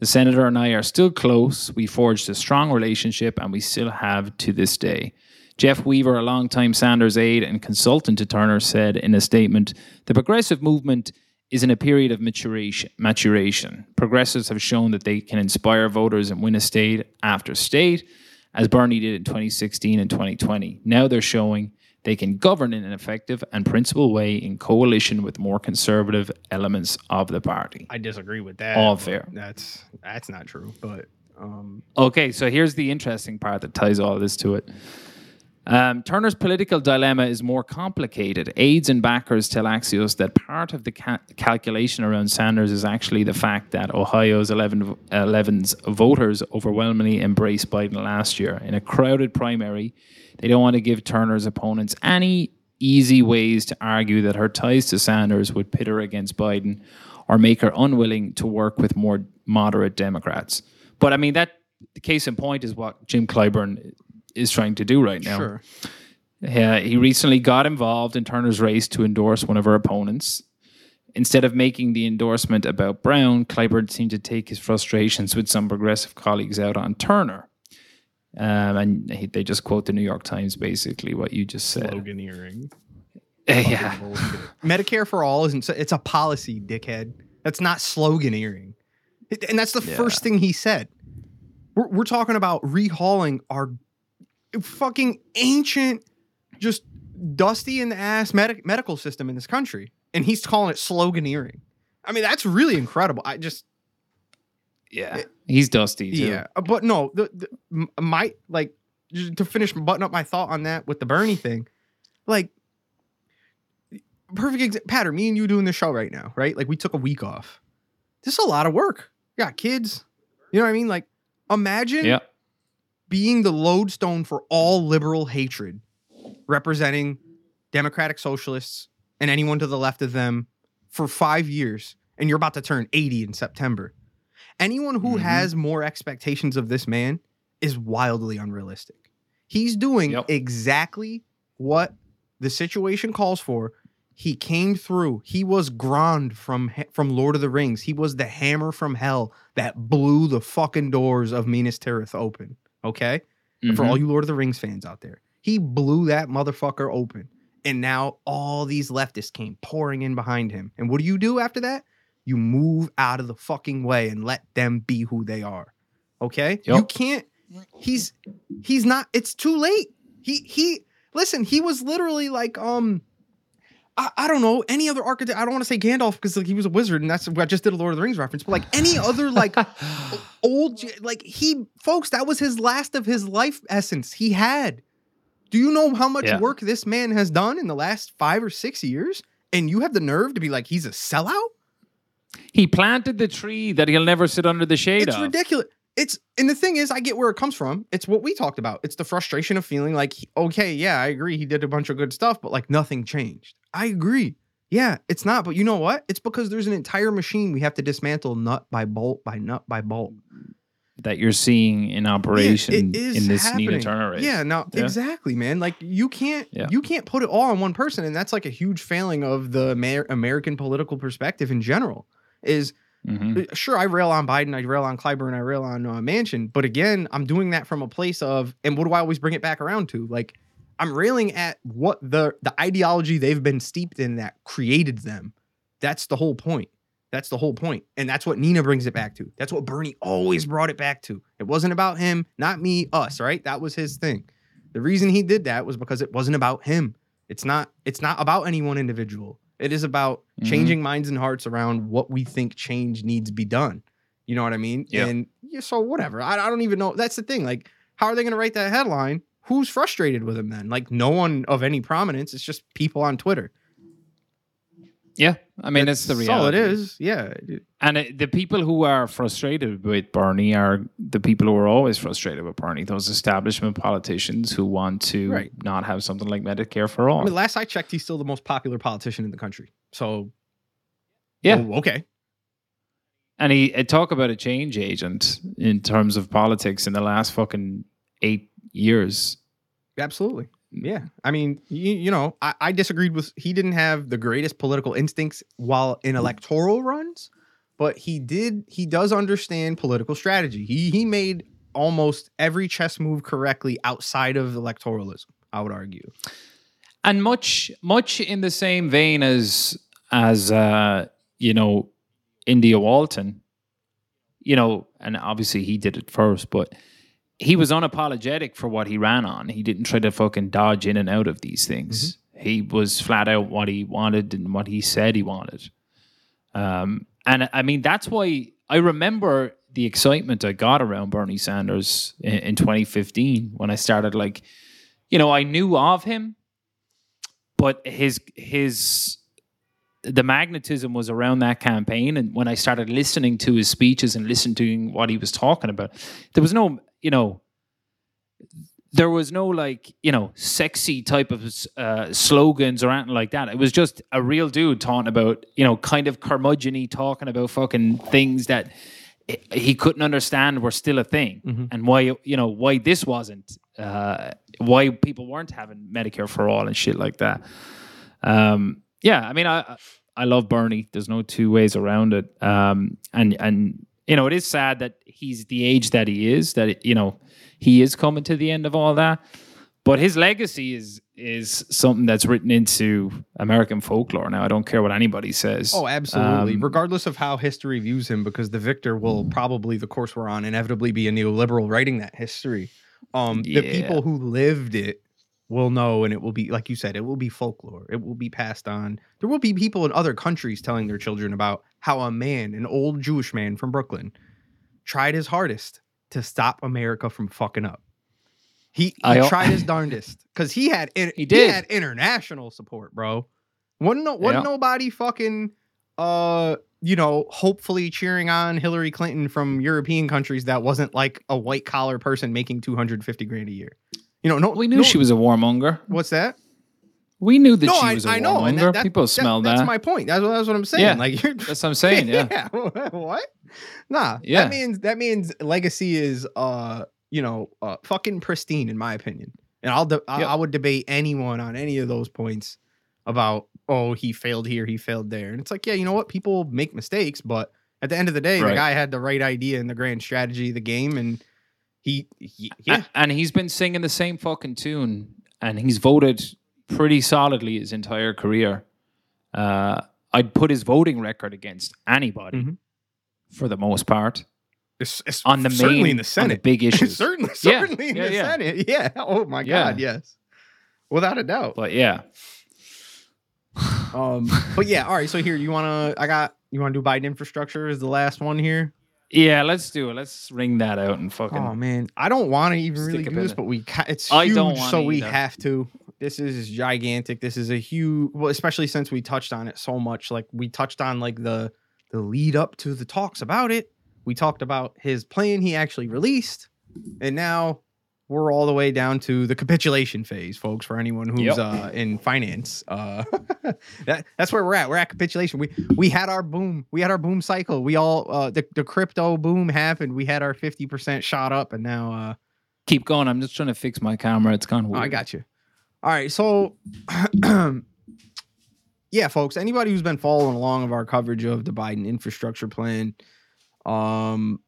The senator and I are still close. We forged a strong relationship, and we still have to this day. Jeff Weaver, a longtime Sanders aide and consultant to Turner, said in a statement The progressive movement is in a period of maturation. maturation. Progressives have shown that they can inspire voters and win a state after state, as Bernie did in 2016 and 2020. Now they're showing they can govern in an effective and principled way in coalition with more conservative elements of the party. I disagree with that. All fair. That's that's not true. But um, Okay, so here's the interesting part that ties all this to it. Um, Turner's political dilemma is more complicated. Aides and backers tell Axios that part of the ca- calculation around Sanders is actually the fact that Ohio's 11, 11's voters overwhelmingly embraced Biden last year. In a crowded primary, they don't want to give Turner's opponents any easy ways to argue that her ties to Sanders would pit her against Biden or make her unwilling to work with more moderate Democrats. But I mean, that the case in point is what Jim Clyburn is trying to do right now. sure. Uh, he recently got involved in Turner's race to endorse one of her opponents. Instead of making the endorsement about Brown, Clyburn seemed to take his frustrations with some progressive colleagues out on Turner. Um, and he, they just quote the New York Times basically what you just said. Sloganeering. [laughs] yeah. Medicare for all isn't. It's a policy, dickhead. That's not sloganeering. It- And that's the Yeah. first thing he said. We're, we're talking about rehauling our fucking ancient, just dusty in the ass medic, medical system in this country, and he's calling it sloganeering. I mean, that's really incredible. I just Yeah. He's dusty too. yeah, uh, but no, the, the my like to finish button up my thought on that with the Bernie thing, like perfect example. Patter, me and you doing the show right now, right? Like we took a week off. This is a lot of work. You got kids. You know what I mean? Like imagine Yeah. being the lodestone for all liberal hatred, representing democratic socialists and anyone to the left of them for five years, and you're about to turn 80 in September. Anyone who Mhm. has more expectations of this man is wildly unrealistic. He's doing Yep. exactly what the situation calls for. He came through. He was Grand from from Lord of the Rings. He was the hammer from hell that blew the fucking doors of Minas Tirith open. Okay? For all Mhm. you Lord of the Rings fans out there. He blew that motherfucker open. And now all these leftists came pouring in behind him. And what do you do after that? You move out of the fucking way and let them be who they are. Okay? You can't he's he's not it's too late. He he listen, he was literally like um I, I don't know any other architect. I don't want to say Gandalf because like he was a wizard, and that's I just did a Lord of the Rings reference. But like any other like [laughs] old like he folks that was his last of his life essence he had do you know how much Yeah. work this man has done in the last five or six years and you have the nerve to be like he's a sellout he planted the tree that he'll never sit under the shade it's of. ridiculous it's and the thing is i get where it comes from it's what we talked about it's the frustration of feeling like okay yeah i agree he did a bunch of good stuff but like nothing changed i agree yeah it's not but you know what it's because there's an entire machine we have to dismantle nut by bolt by nut by bolt that you're seeing in operation it is in this happening. Nina Turner race. Yeah, now Yeah. exactly, man. Like you can't Yeah. you can't put it all on one person, and that's like a huge failing of the Amer- American political perspective in general. Is Mhm. uh, sure I rail on Biden, I rail on Clyburn, I rail on uh, Manchin, but again, I'm doing that from a place of, and what do I always bring it back around to? Like I'm railing at what the the ideology they've been steeped in that created them. That's the whole point. That's the whole point. And that's what Nina brings it back to. That's what Bernie always brought it back to. It wasn't about him, not me, us, right? That was his thing. The reason he did that was because it wasn't about him. It's not it's not about any one individual. It is about Mhm. changing minds and hearts around what we think change needs to be done. You know what I mean? Yeah. And yeah, so whatever. I, I don't even know. That's the thing. Like, how are they going to write that headline? Who's frustrated with him then? Like, no one of any prominence. It's just people on Twitter. Yeah, I mean it's the That's reality. all it is. Yeah. And it, the people who are frustrated with Bernie are the people who are always frustrated with Bernie. Those establishment politicians who want to Right. not have something like Medicare for all. I mean, last I checked, he's still the most popular politician in the country. So, yeah, oh, okay. and he uh, talk about a change agent in terms of politics in the last fucking eight years. Absolutely. Yeah. I mean, you, you know, I, I disagreed with, he didn't have the greatest political instincts while in electoral runs, but he did, he does understand political strategy. He, he made almost every chess move correctly outside of electoralism, I would argue. and much much in the same vein as as uh you know india walton you know and obviously he did it first but he was unapologetic for what he ran on. He didn't try to fucking dodge in and out of these things. He was flat out what he wanted and what he said he wanted. Um and i mean that's why i remember the excitement i got around bernie sanders in, in 2015 when i started like you know i knew of him but his his the magnetism was around that campaign. And when i started listening to his speeches and listening to what he was talking about there was no you know there was no like you know sexy type of uh, slogans or anything like that it was just a real dude talking about you know kind of curmudgeon talking about fucking things that he couldn't understand were still a thing Mhm. and why you know why this wasn't uh, why people weren't having Medicare for all and shit like that. Um, yeah, I mean, I I love Bernie. There's no two ways around it. Um, and and you know, it is sad that he's the age that he is. That you know, he is coming to the end of all that. But his legacy is is something that's written into American folklore. Now, I don't care what anybody says. Oh, absolutely. Um, Regardless of how history views him, because the victor will probably, the course we're on, inevitably be a neoliberal writing that history. Um, The people who lived it will know, and it will be, like you said, it will be folklore. It will be passed on. There will be people in other countries telling their children about how a man, an old Jewish man from Brooklyn, tried his hardest to stop America from fucking up. He, he I tried his [laughs] darndest because he had in, He did. had international support, bro. Wasn't no, wasn't Yeah. nobody fucking uh you know hopefully cheering on Hillary Clinton from European countries that wasn't like a white collar person making two hundred fifty grand a year. You know, no, We knew no- she was a warmonger. What's that? We knew that no, she I, was a I know. warmonger. that- People that- smell that. That's my point. That's, what- that's what I'm saying. Yeah. Like you're That's what I'm saying. Yeah. [laughs] [laughs] what? Nah. Yeah. That means that means legacy is uh you know uh fucking pristine in my opinion. And I'll de- I, Yep. I would debate anyone on any of those points about oh he failed here he failed there and it's like yeah you know what people make mistakes but at the end of the day the guy had the right idea and the grand strategy of the game and he, he yeah And he's been singing the same fucking tune, and he's voted pretty solidly his entire career. Uh, I'd put his voting record against anybody Mhm. for the most part it's, it's on the certainly main in the Senate big [laughs] issues. certainly Yeah. certainly in Yeah, the yeah. Senate [laughs] yeah oh my Yeah. god yes without a doubt But yeah, [sighs] Um, but yeah, all right. So here, you wanna? I got. You wanna do Biden infrastructure Is the last one here? yeah, let's do it. Let's ring that out and fucking. Oh man, I don't want to even really do this, in- but we. ca- It's I huge, so we have to. This is gigantic. This is a huge. Well, especially since we touched on it so much. Like we touched on like the the lead up to the talks about it. We talked about his plan he actually released, and now we're all the way down to the capitulation phase, folks. For anyone who's Yep. uh, in finance, uh, [laughs] that that's where we're at. We're at capitulation. We we had our boom. We had our boom cycle. We all uh, the the crypto boom happened. We had our fifty percent shot up, and now uh, Keep going. I'm just trying to fix my camera. It's gone oh, weird. I got you. All right, so [clears throat] yeah, folks. Anybody who's been following along of our coverage of the Biden infrastructure plan, um,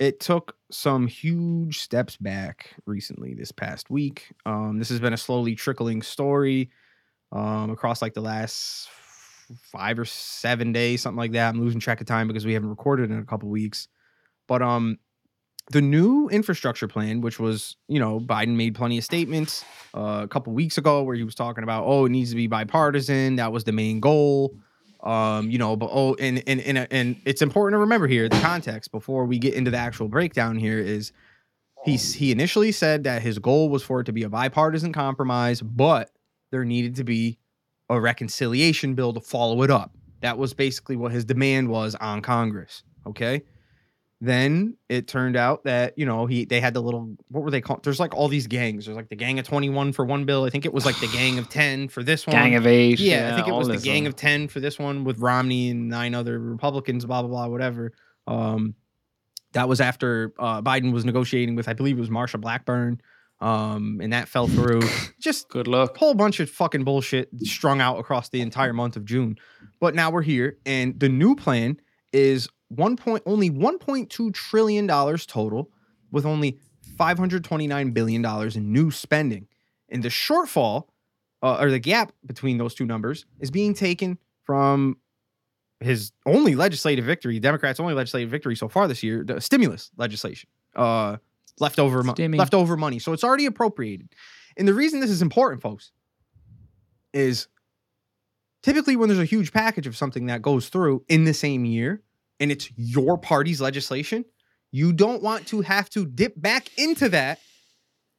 it took some huge steps back recently this past week. Um, this has been a slowly trickling story um, across like the last five or seven days, something like that. I'm losing track of time because we haven't recorded in a couple weeks. But um, the new infrastructure plan, which was you know Biden made plenty of statements uh, a couple weeks ago where he was talking about oh it needs to be bipartisan. That was the main goal. Um, you know, but oh, and and and and it's important to remember here the context before we get into the actual breakdown. Here is he's he initially said that his goal was for it to be a bipartisan compromise, but there needed to be a reconciliation bill to follow it up. That was basically what his demand was on Congress. Okay. Then it turned out that you know he they had the little what were they called? There's like all these gangs. There's like the gang of 21 for one bill. I think it was like the gang of [sighs] 10 for this one. Gang of eight. Yeah, I think it was the gang stuff. of 10 for this one with Romney and nine other Republicans, blah, blah, blah, whatever. Um, that was after uh, Biden was negotiating with, I believe it was Marsha Blackburn. Um, and that fell through. [laughs] Just Good luck. whole bunch of fucking bullshit strung out across the entire month of June. But now we're here, and the new plan is one point only 1.2 trillion dollars total, with only 529 billion dollars in new spending. And the shortfall, uh, or the gap between those two numbers, is being taken from his only legislative victory, Democrats' only legislative victory so far this year, the stimulus legislation, uh, leftover mo- leftover money. So it's already appropriated. And the reason this is important, folks, is typically when there's a huge package of something that goes through in the same year and it's your party's legislation, you don't want to have to dip back into that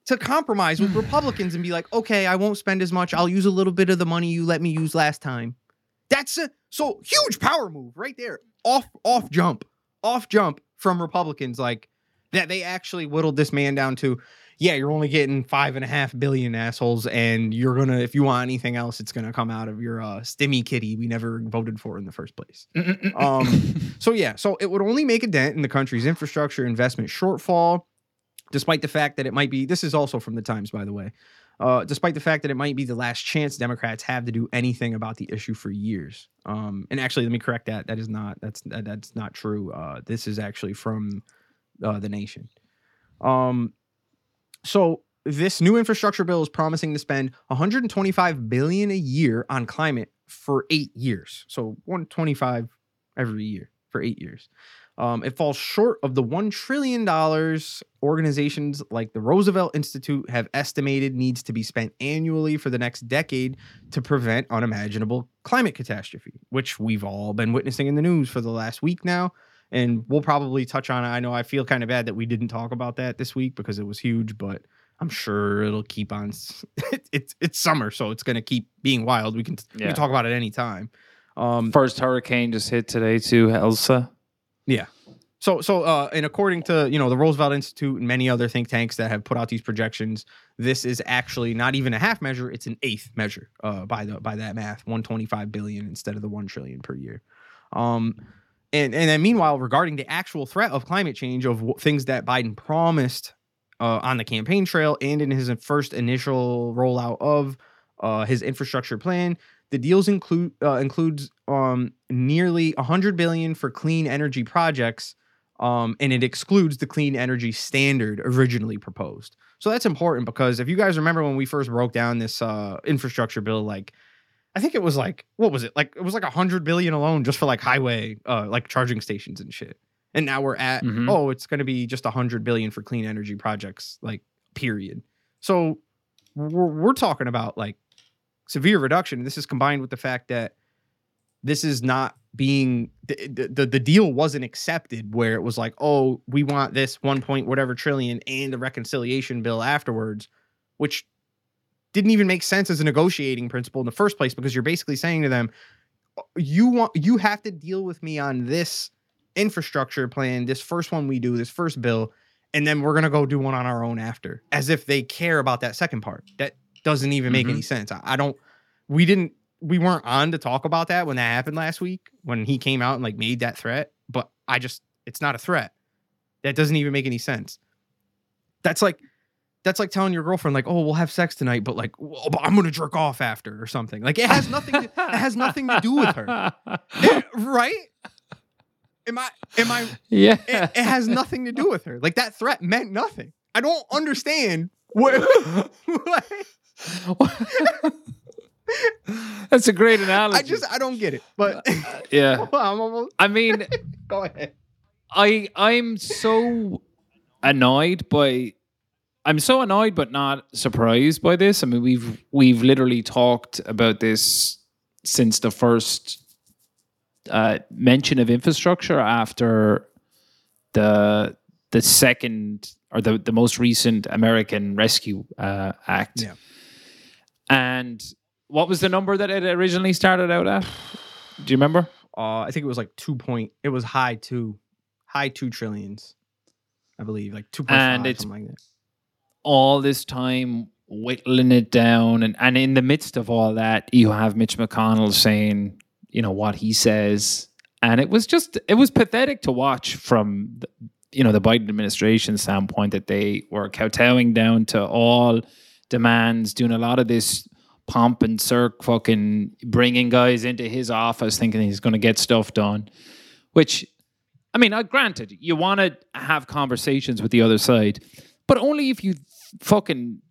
to compromise with [sighs] Republicans and be like, okay, I won't spend as much. I'll use a little bit of the money you let me use last time. That's a so huge power move right there. Off, off jump, off jump from Republicans like that. They actually whittled this man down to, yeah, you're only getting five and a half billion assholes, and you're gonna, if you want anything else, it's gonna come out of your uh, stimmy kitty we never voted for in the first place. Um, [laughs] so yeah, so it would only make a dent in the country's infrastructure investment shortfall, despite the fact that it might be. This is also from the Times, by the way. Uh, despite the fact that it might be the last chance Democrats have to do anything about the issue for years. Um, and actually, let me correct that. That is not that's that, that's not true. Uh, this is actually from uh, the Nation. Um, so this new infrastructure bill is promising to spend 125 billion a year on climate for eight years. So 125 every year for eight years. Um, it falls short of the $1 trillion organizations like the Roosevelt Institute have estimated needs to be spent annually for the next decade to prevent unimaginable climate catastrophe, which we've all been witnessing in the news for the last week now. And we'll probably touch on it. I know I feel kind of bad that we didn't talk about that this week because it was huge, but I'm sure it'll keep on. [laughs] it's it's summer, so it's gonna keep being wild. We can we can talk about it anytime. Um, First hurricane just hit today too, Elsa. Yeah. So, so, uh, and according to you know the Roosevelt Institute and many other think tanks that have put out these projections, this is actually not even a half measure; it's an eighth measure uh, by the by that math, one twenty five billion instead of the one trillion per year. Um, and and then meanwhile, regarding the actual threat of climate change, of w- things that Biden promised uh, on the campaign trail and in his first initial rollout of uh, his infrastructure plan, the deals include uh, includes um, nearly 100 billion for clean energy projects um, and it excludes the clean energy standard originally proposed. So that's important because if you guys remember when we first broke down this uh, infrastructure bill, like I think it was like what was it like? It was like a hundred billion alone just for like highway, uh, like charging stations and shit. And now we're at Mhm. oh, it's going to be just a hundred billion for clean energy projects, like period. So we're, we're talking about like severe reduction. This is combined with the fact that this is not being the, the the deal wasn't accepted where it was like oh we want this one point whatever trillion and the reconciliation bill afterwards which didn't even make sense as a negotiating principle in the first place because you're basically saying to them you want you have to deal with me on this infrastructure plan this first one we do this first bill and then we're going to go do one on our own after as if they care about that second part. That doesn't even make Mhm. any sense. I, I don't we didn't we weren't on to talk about that when that happened last week when he came out and like made that threat but i just it's not a threat. That doesn't even make any sense. That's like that's like telling your girlfriend like oh we'll have sex tonight but like "Well, but i'm gonna jerk off after or something. Like it has nothing to, it has nothing to do with her. [laughs] Eh, right? Am i am i yeah. it, it has nothing to do with her. Like that threat meant nothing. I don't understand what [laughs] [laughs] That's a great analogy. i just i don't get it but uh, uh, yeah. I'm almost, I mean, go ahead. I I'm so annoyed by I'm so annoyed but not surprised by this. I mean we've we've literally talked about this since the first uh, mention of infrastructure after the the second or the, the most recent American Rescue uh, Act. Yeah. And what was the number that it originally started out at? Do you remember? uh i think it was like two point it was high two high two trillions i believe like 2.5 And it's- something like that all this time whittling it down. And, and in the midst of all that you have mitch mcconnell saying you know what he says. And it was just it was pathetic to watch from the, you know the biden administration standpoint that they were kowtowing down to all demands doing a lot of this pomp and circ fucking bringing guys into his office thinking he's going to get stuff done which i mean uh, granted you want to have conversations with the other side but only if you fucking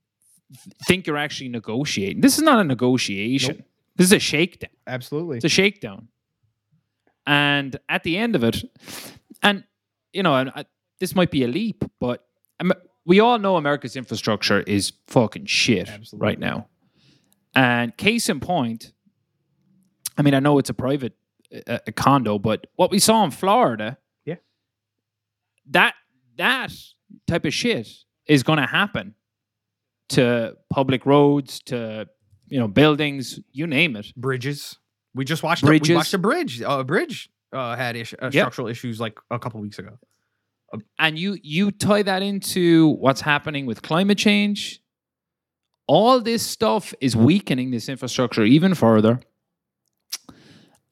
think you're actually negotiating. This is not a negotiation. This is a shakedown. absolutely It's a shakedown. And at the end of it, and you know, and I, this might be a leap, but Am- we all know America's infrastructure is fucking shit Absolutely. right now. And case in point, I mean, I know it's a private uh, a condo, but what we saw in Florida, Yeah. that that type of shit is going to happen to public roads, to you know buildings, you name it. bridges. We just watched a, we watched a bridge uh, a bridge uh, had uh, Yep. structural issues like a couple weeks ago. And you you tie that into what's happening with climate change. All this stuff is weakening this infrastructure even further.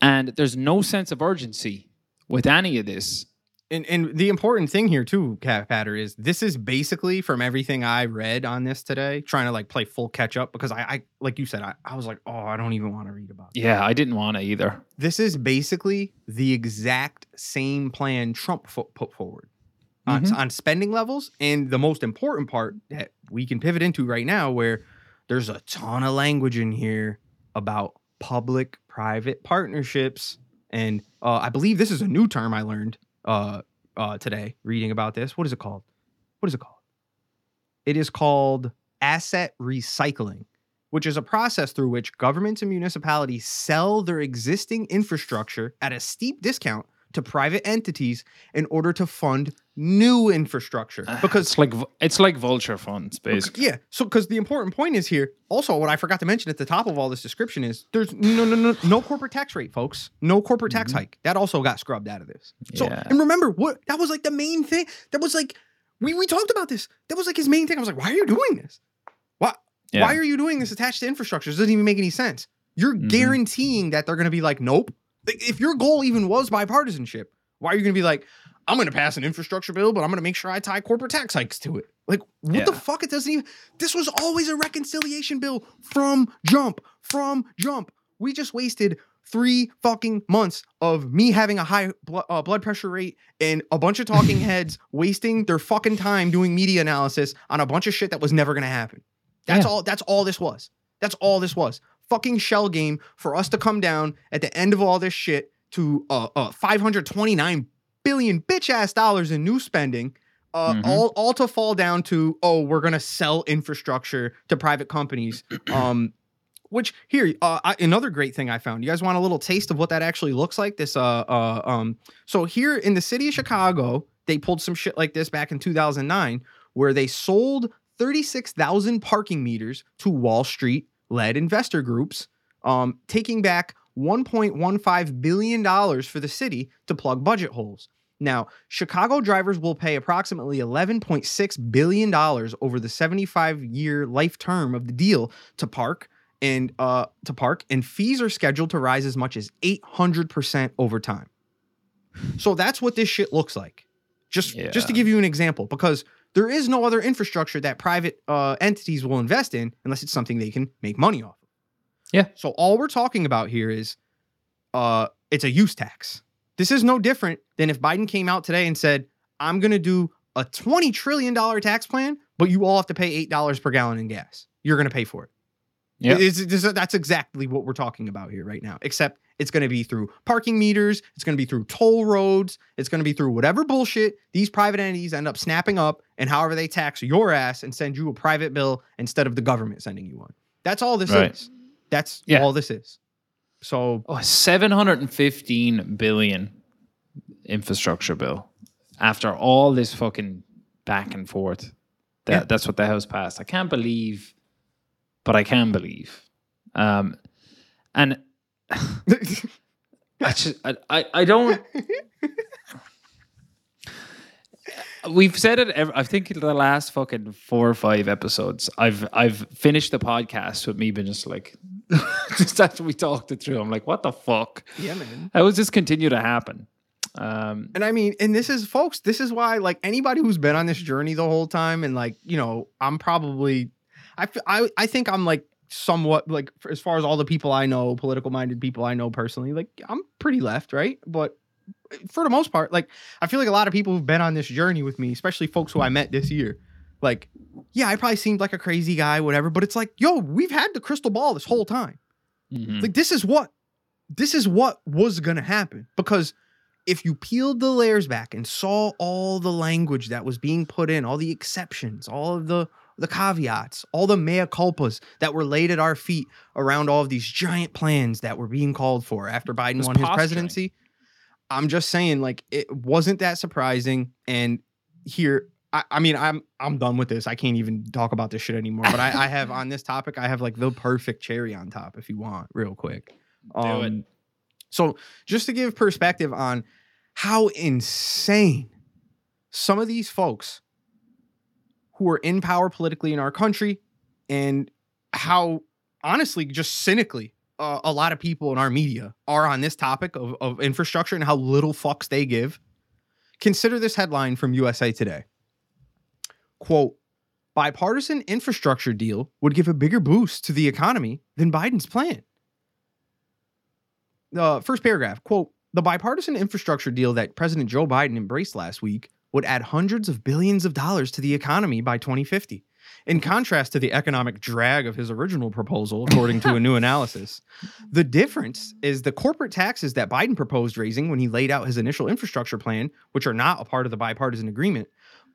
And there's no sense of urgency with any of this And and the important thing here too, Cat Patter, is this is basically from everything I read on this today, trying to like play full catch up because I, I like you said, I, I was like, oh, I don't even want to read about it. yeah i didn't want to either This is basically the exact same plan Trump fo- put forward on, Mhm. on spending levels. And the most important part that we can pivot into right now, where there's a ton of language in here about public private partnerships. And uh, I believe this is a new term I learned uh, uh, today reading about this. What is it called? What is it called? It is called asset recycling, which is a process through which governments and municipalities sell their existing infrastructure at a steep discount to private entities in order to fund new infrastructure. Because it's like it's like vulture funds, basically. yeah, so because the important point is here. Also, what I forgot to mention at the top of all this description is there's no no no no corporate tax rate, folks. No corporate tax hike. That also got scrubbed out of this. So Yeah. and remember what that was like the main thing. That was like we we talked about this. That was like his main thing. I was like, why are you doing this? Why Yeah. why are you doing this attached to infrastructure? It doesn't even make any sense. You're Mhm. guaranteeing that they're going to be like, nope. Like, If your goal even was bipartisanship, why are you going to be like, I'm going to pass an infrastructure bill, but I'm going to make sure I tie corporate tax hikes to it? Like, what the fuck? It doesn't even. This was always a reconciliation bill from jump, from jump. We just wasted three fucking months of me having a high blo- uh, blood pressure rate and a bunch of talking [laughs] heads wasting their fucking time doing media analysis on a bunch of shit that was never going to happen. That's Yeah. all. That's all this was. That's all this was. Fucking shell game for us to come down at the end of all this shit to uh, uh 529 billion bitch ass dollars in new spending. Uh, Mhm. all all to fall down to oh we're gonna sell infrastructure to private companies. [clears throat] Um, which here uh, I, another great thing I found. You guys want a little taste of what that actually looks like? This uh uh um so here in the city of Chicago they pulled some shit like this back in 2009 where they sold 36,000 parking meters to Wall Street led investor groups, um, taking back $1.15 billion for the city to plug budget holes. Now, Chicago drivers will pay approximately $11.6 billion over the 75 year life term of the deal to park and uh, to park, and fees are scheduled to rise as much as 800% over time. So that's what this shit looks like. Just just to give you an example, because there is no other infrastructure that private uh, entities will invest in unless it's something they can make money off of. Yeah. So all we're talking about here is uh, it's a use tax. This is no different than if Biden came out today and said, I'm going to do a $20 trillion tax plan, but you all have to pay $8 per gallon in gas. You're going to pay for it. Yeah. That's exactly what we're talking about here right now, except it's going to be through parking meters, it's going to be through toll roads, it's going to be through whatever bullshit these private entities end up snapping up and however they tax your ass and send you a private bill instead of the government sending you one. That's all this Right. is. That's Yeah. all this is. So Oh, 715 billion infrastructure bill after all this fucking back and forth. That Yeah. that's what the House passed. I can't believe, but I can believe. Um, and [laughs] I just I, I, I don't. We've said it. ev- I think in the last fucking four or five episodes, I've I've finished the podcast with me being just like, [laughs] just after we talked it through, I'm like, what the fuck? yeah, man. How does this continue to happen? Um, And I mean, and this is, folks, this is why, like, anybody who's been on this journey the whole time, and like, you know, I'm probably, I, I, I think I'm like somewhat like, for- as far as all the people I know, political minded people I know personally, like, I'm pretty left, right? But for the most part, like, I feel like a lot of people who've been on this journey with me, especially folks who I met this year, like, yeah, I probably seemed like a crazy guy, whatever, but it's like, yo, we've had the crystal ball this whole time. mhm. Like this is what this is what was gonna happen because if you peeled the layers back and saw all the language that was being put in, all the exceptions, all of the the caveats, all the mea culpas that were laid at our feet around all of these giant plans that were being called for after Biden won his presidency. I'm just saying, like, it wasn't that surprising. And here, I, I mean, I'm I'm done with this. I can't even talk about this shit anymore. But I, I have [laughs] on this topic, I have like the perfect cherry on top, if you want, real quick. Do it. Um, So, just to give perspective on how insane some of these folks who are in power politically in our country, and how honestly, just cynically, uh, a lot of people in our media are on this topic of, of infrastructure and how little fucks they give. Consider this headline from USA Today. Quote, bipartisan infrastructure deal would give a bigger boost to the economy than Biden's plan. The first paragraph, quote, the bipartisan infrastructure deal that President Joe Biden embraced last week would add hundreds of billions of dollars to the economy by 2050. In contrast to the economic drag of his original proposal, according to a new [laughs] analysis, the difference is the corporate taxes that Biden proposed raising when he laid out his initial infrastructure plan, which are not a part of the bipartisan agreement,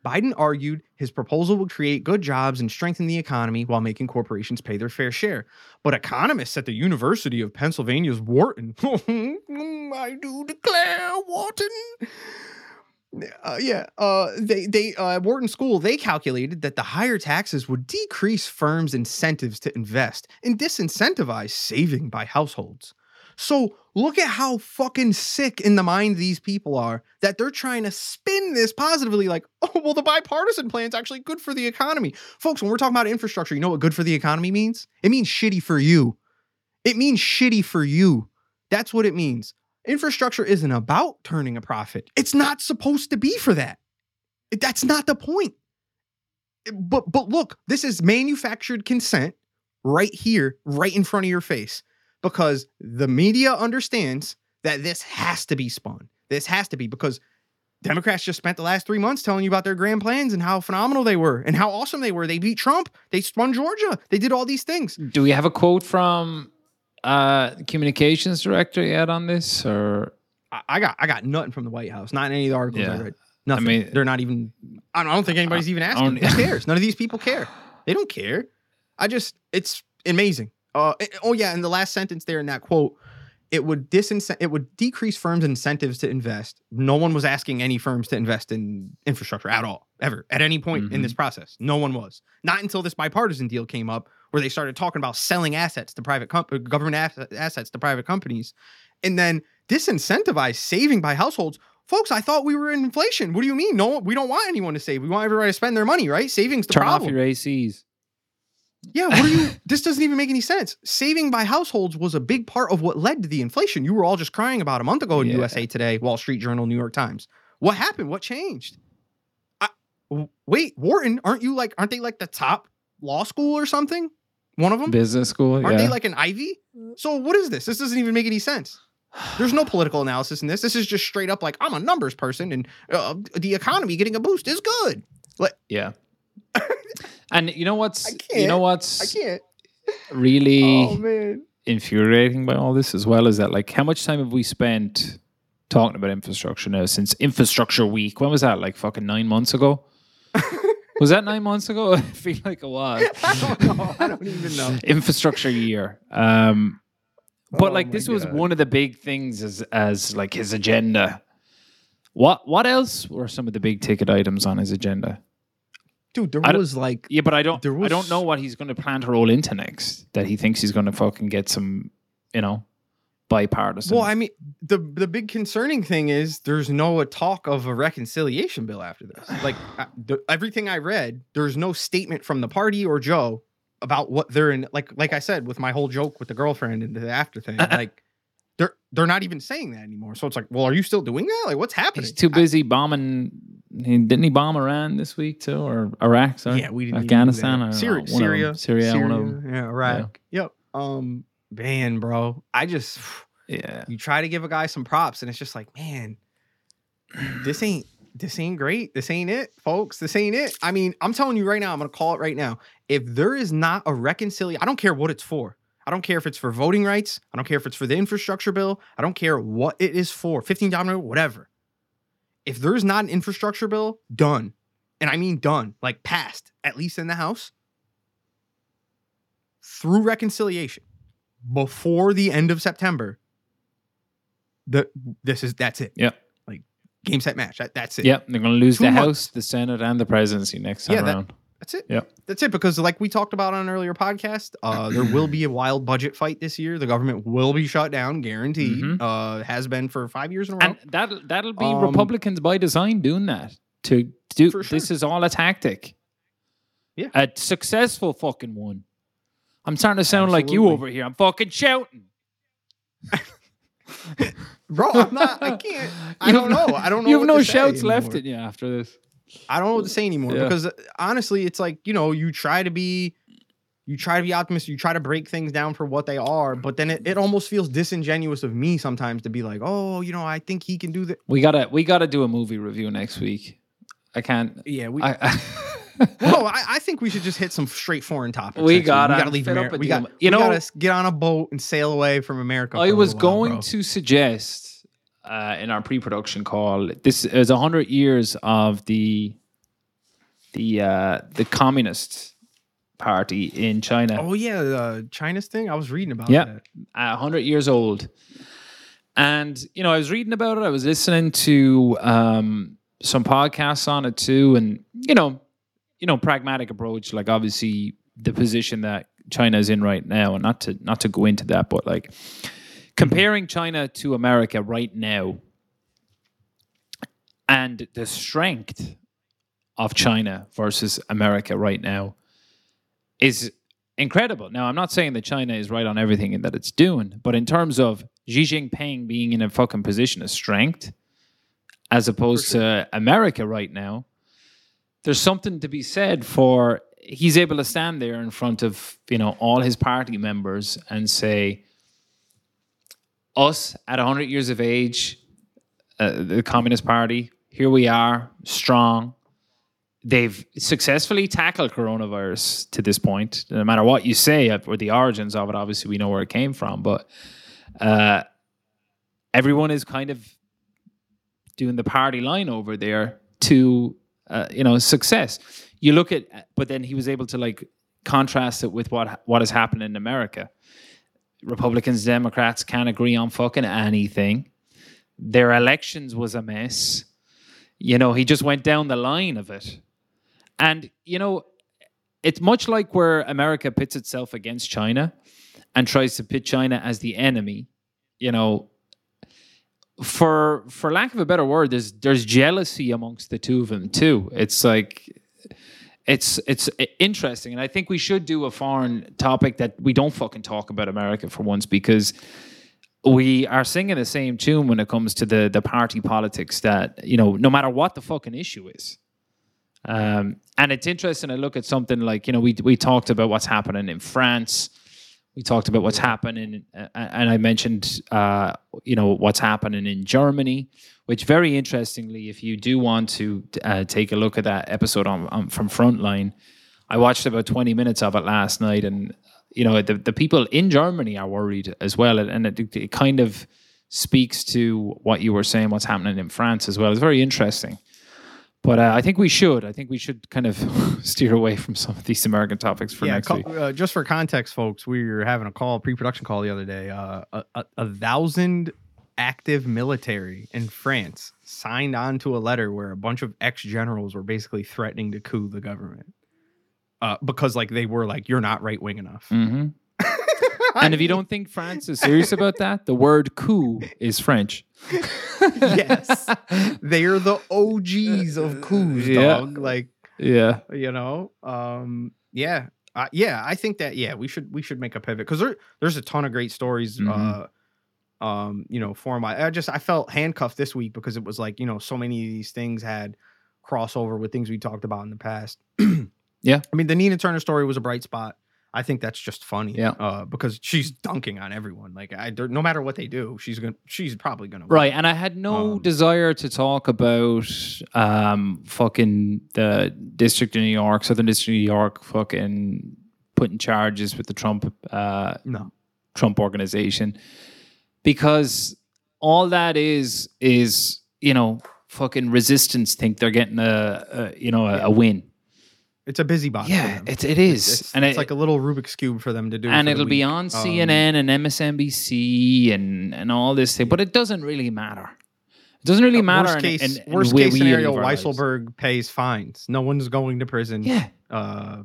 Biden argued his proposal would create good jobs and strengthen the economy while making corporations pay their fair share. But economists at the University of Pennsylvania's Wharton, [laughs] I do declare, Wharton. Uh, yeah, uh, they they uh, Wharton School they calculated that the higher taxes would decrease firms' incentives to invest and disincentivize saving by households. So look at how fucking sick in the mind these people are that they're trying to spin this positively like, [laughs] oh, well, the bipartisan plan's actually good for the economy. Folks, when we're talking about infrastructure, you know what good for the economy means? It means shitty for you. It means shitty for you. That's what it means. Infrastructure isn't about turning a profit. It's not supposed to be for that. That's not the point. But but look, this is manufactured consent right here, right in front of your face because the media understands that this has to be spun. This has to be because Democrats just spent the last three months telling you about their grand plans and how phenomenal they were and how awesome they were. They beat Trump. They spun Georgia. They did all these things. Do we have a quote from uh communications director yet on this or I, I got I got nothing from the White House. Not in any of the articles yeah. I read. Nothing. I mean, they're not even. I don't, I don't think anybody's even asking. Who [laughs] cares? None of these people care. They don't care. I just. It's amazing. Uh, oh yeah, in the last sentence there in that quote, it would disincent it would decrease firms' incentives to invest. No one was asking any firms to invest in infrastructure at all, ever, at any point mm-hmm. in this mm-hmm. process. No one was. Not until this bipartisan deal came up, where they started talking about selling assets to private com- uh, government assets to private companies, and then disincentivize saving by households. Folks, I thought we were in inflation. What do you mean? No, we don't want anyone to save. We want everybody to spend their money, right? Savings the Turn problem. off your ACs. Yeah, what are you? this doesn't even make any sense. Saving by households was a big part of what led to the inflation. You were all just crying about a month ago in yeah. USA Today, Wall Street Journal, New York Times. What happened? What changed? I, wait, Wharton, aren't you like? Aren't they like the top law school or something? One of them, business school. Aren't yeah. they like an Ivy? So what is this? This doesn't even make any sense. There's no political analysis in this. This is just straight up like I'm a numbers person, and uh, the economy getting a boost is good. Like, yeah. [laughs] And you know what's you know what's I can't really [laughs] oh, man. infuriating by all this as well is that like how much time have we spent talking about infrastructure now since infrastructure week? When was that? Like fucking nine months ago? [laughs] was that nine months ago? [laughs] I feel like it was. I don't know. I don't even know. infrastructure year. Um but oh like this God. was one of the big things as as like his agenda. What what else were some of the big ticket items on his agenda? Dude, there was like yeah, but I don't There was, I don't know what he's going to plan to roll into next. That he thinks he's going to fucking get some, you know, bipartisan. Well, I mean, the the big concerning thing is there's no talk of a reconciliation bill after this. [sighs] Like uh, the, everything I read, there's no statement from the party or Joe about what they're in. Like like I said with my whole joke with the girlfriend and the after thing, [laughs] like they're they're not even saying that anymore. So it's like, well, are you still doing that? Like, what's happening? He's too busy bombing. Didn't he bomb Iran this week too, or Iraq? Sorry, yeah, we didn't Afghanistan, Syria, Syria, Syria, Syria, yeah, Iraq. Yeah. Yep. Um, man, bro, I just yeah. You try to give a guy some props, and it's just like, man, this ain't this ain't great. This ain't it, folks. This ain't it. I mean, I'm telling you right now. I'm gonna call it right now. If there is not a reconciliation, I don't care what it's for. I don't care if it's for voting rights. I don't care if it's for the infrastructure bill. I don't care what it is for. 15 domino, whatever. If there's not an infrastructure bill, done. And I mean done, like passed, at least in the House, through reconciliation before the end of September, the this is that's it. Yeah. Like game set match. That, that's it. Yep. They're gonna lose Two the months. House, the Senate, and the presidency next time yeah, that, around. That's it. Yeah. That's it. Because like we talked about on an earlier podcast, uh, there will be a wild budget fight this year. The government will be shut down, guaranteed. Mm-hmm. Uh, has been for five years in a row. And that'll that'll be um, Republicans by design doing that. To do sure. this is all a tactic. Yeah. A successful fucking one. I'm starting to sound Absolutely. like you over here. I'm fucking shouting. [laughs] Bro, I'm not I can't I [laughs] don't know. I don't [laughs] know. You have no shouts left in you after this. I don't know what to say anymore yeah. because honestly, it's like you know you try to be, you try to be optimistic, you try to break things down for what they are, but then it, it almost feels disingenuous of me sometimes to be like, oh, you know, I think he can do that. We gotta we gotta do a movie review next week. I can't. Yeah, we. I, I [laughs] well, I, I, think we should just hit some straight foreign topics. We gotta, we gotta leave America. We got, you we know, gotta get on a boat and sail away from America. I was going to suggest uh, in our pre-production call. This is hundred years of the the uh, the Communist Party in China. Oh yeah, the China's thing. I was reading about Yeah. that. a hundred years old. And you know, I was reading about it. I was listening to um, some podcasts on it too, and you know, you know, pragmatic approach. Like obviously, the position that China is in right now, and not to not to go into that, but like comparing China to America right now, and the strength of China versus America right now is incredible. Now, I'm not saying that China is right on everything that it's doing, but in terms of Xi Jinping being in a fucking position of strength, as opposed to America right now, there's something to be said for he's able to stand there in front of you know all his party members and say, us at 100 years of age, uh, the Communist Party, here we are, strong, they've successfully tackled coronavirus to this point. No matter what you say or the origins of it, obviously we know where it came from, but uh, everyone is kind of doing the party line over there to uh, you know success. You look at, but then he was able to like contrast it with what what has happened in America. Republicans, Democrats can't agree on fucking anything. Their elections was a mess. You know, he just went down the line of it. And, you know, it's much like where America pits itself against China and tries to pit China as the enemy. You know, for for lack of a better word, there's there's jealousy amongst the two of them too. It's like it's it's interesting, and I think we should do a foreign topic that we don't fucking talk about America for once because we are singing the same tune when it comes to the the party politics that you know no matter what the fucking issue is. Um, and it's interesting to look at something like you know we we talked about what's happening in France we talked about what's happening uh, and I mentioned uh, you know what's happening in Germany which very interestingly if you do want to uh, take a look at that episode on, on from Frontline I watched about 20 minutes of it last night and you know the, the people in Germany are worried as well, and it, it kind of speaks to what you were saying, what's happening in France as well. It's very interesting. But uh, I think we should. I think we should kind of [laughs] steer away from some of these American topics for yeah, next week. uh, just for context, folks, we were having a call, pre-production call the other day. Uh, a, a, a thousand active military in France signed on to a letter where a bunch of ex-generals were basically threatening to coup the government uh, because, like, they were like, "You're not right wing enough." hmm And if you don't think France is serious about that, the word coup is French. [laughs] yes, they are the OGs of coups, Yeah. dog. Like, Yeah. you know um yeah uh, yeah i think that yeah we should we should make a pivot because there, there's a ton of great stories Mhm. uh um you know for my i just i felt handcuffed this week because it was like you know so many of these things had crossover with things we talked about in the past [clears throat] Yeah. i mean the nina turner story was a bright spot i think that's just funny Yeah. uh because she's dunking on everyone like i no matter what they do she's gonna she's probably gonna win. Right, and I had no Um, desire to talk about um fucking the District of New York, Southern District of New York, fucking putting charges with the Trump uh no Trump organization because all that is is you know fucking resistance think they're getting a, a you know a, a win. It's a busy box for Yeah, them. it, it is, it's, and it's it, like a little rubik's cube for them to do and it'll be on Um, CNN and MSNBC and and all this thing, but it doesn't really matter. It doesn't really matter. Worst in- case, in- in worst case scenario. Weisselberg pays fines. No one's going to prison. Yeah, Uh,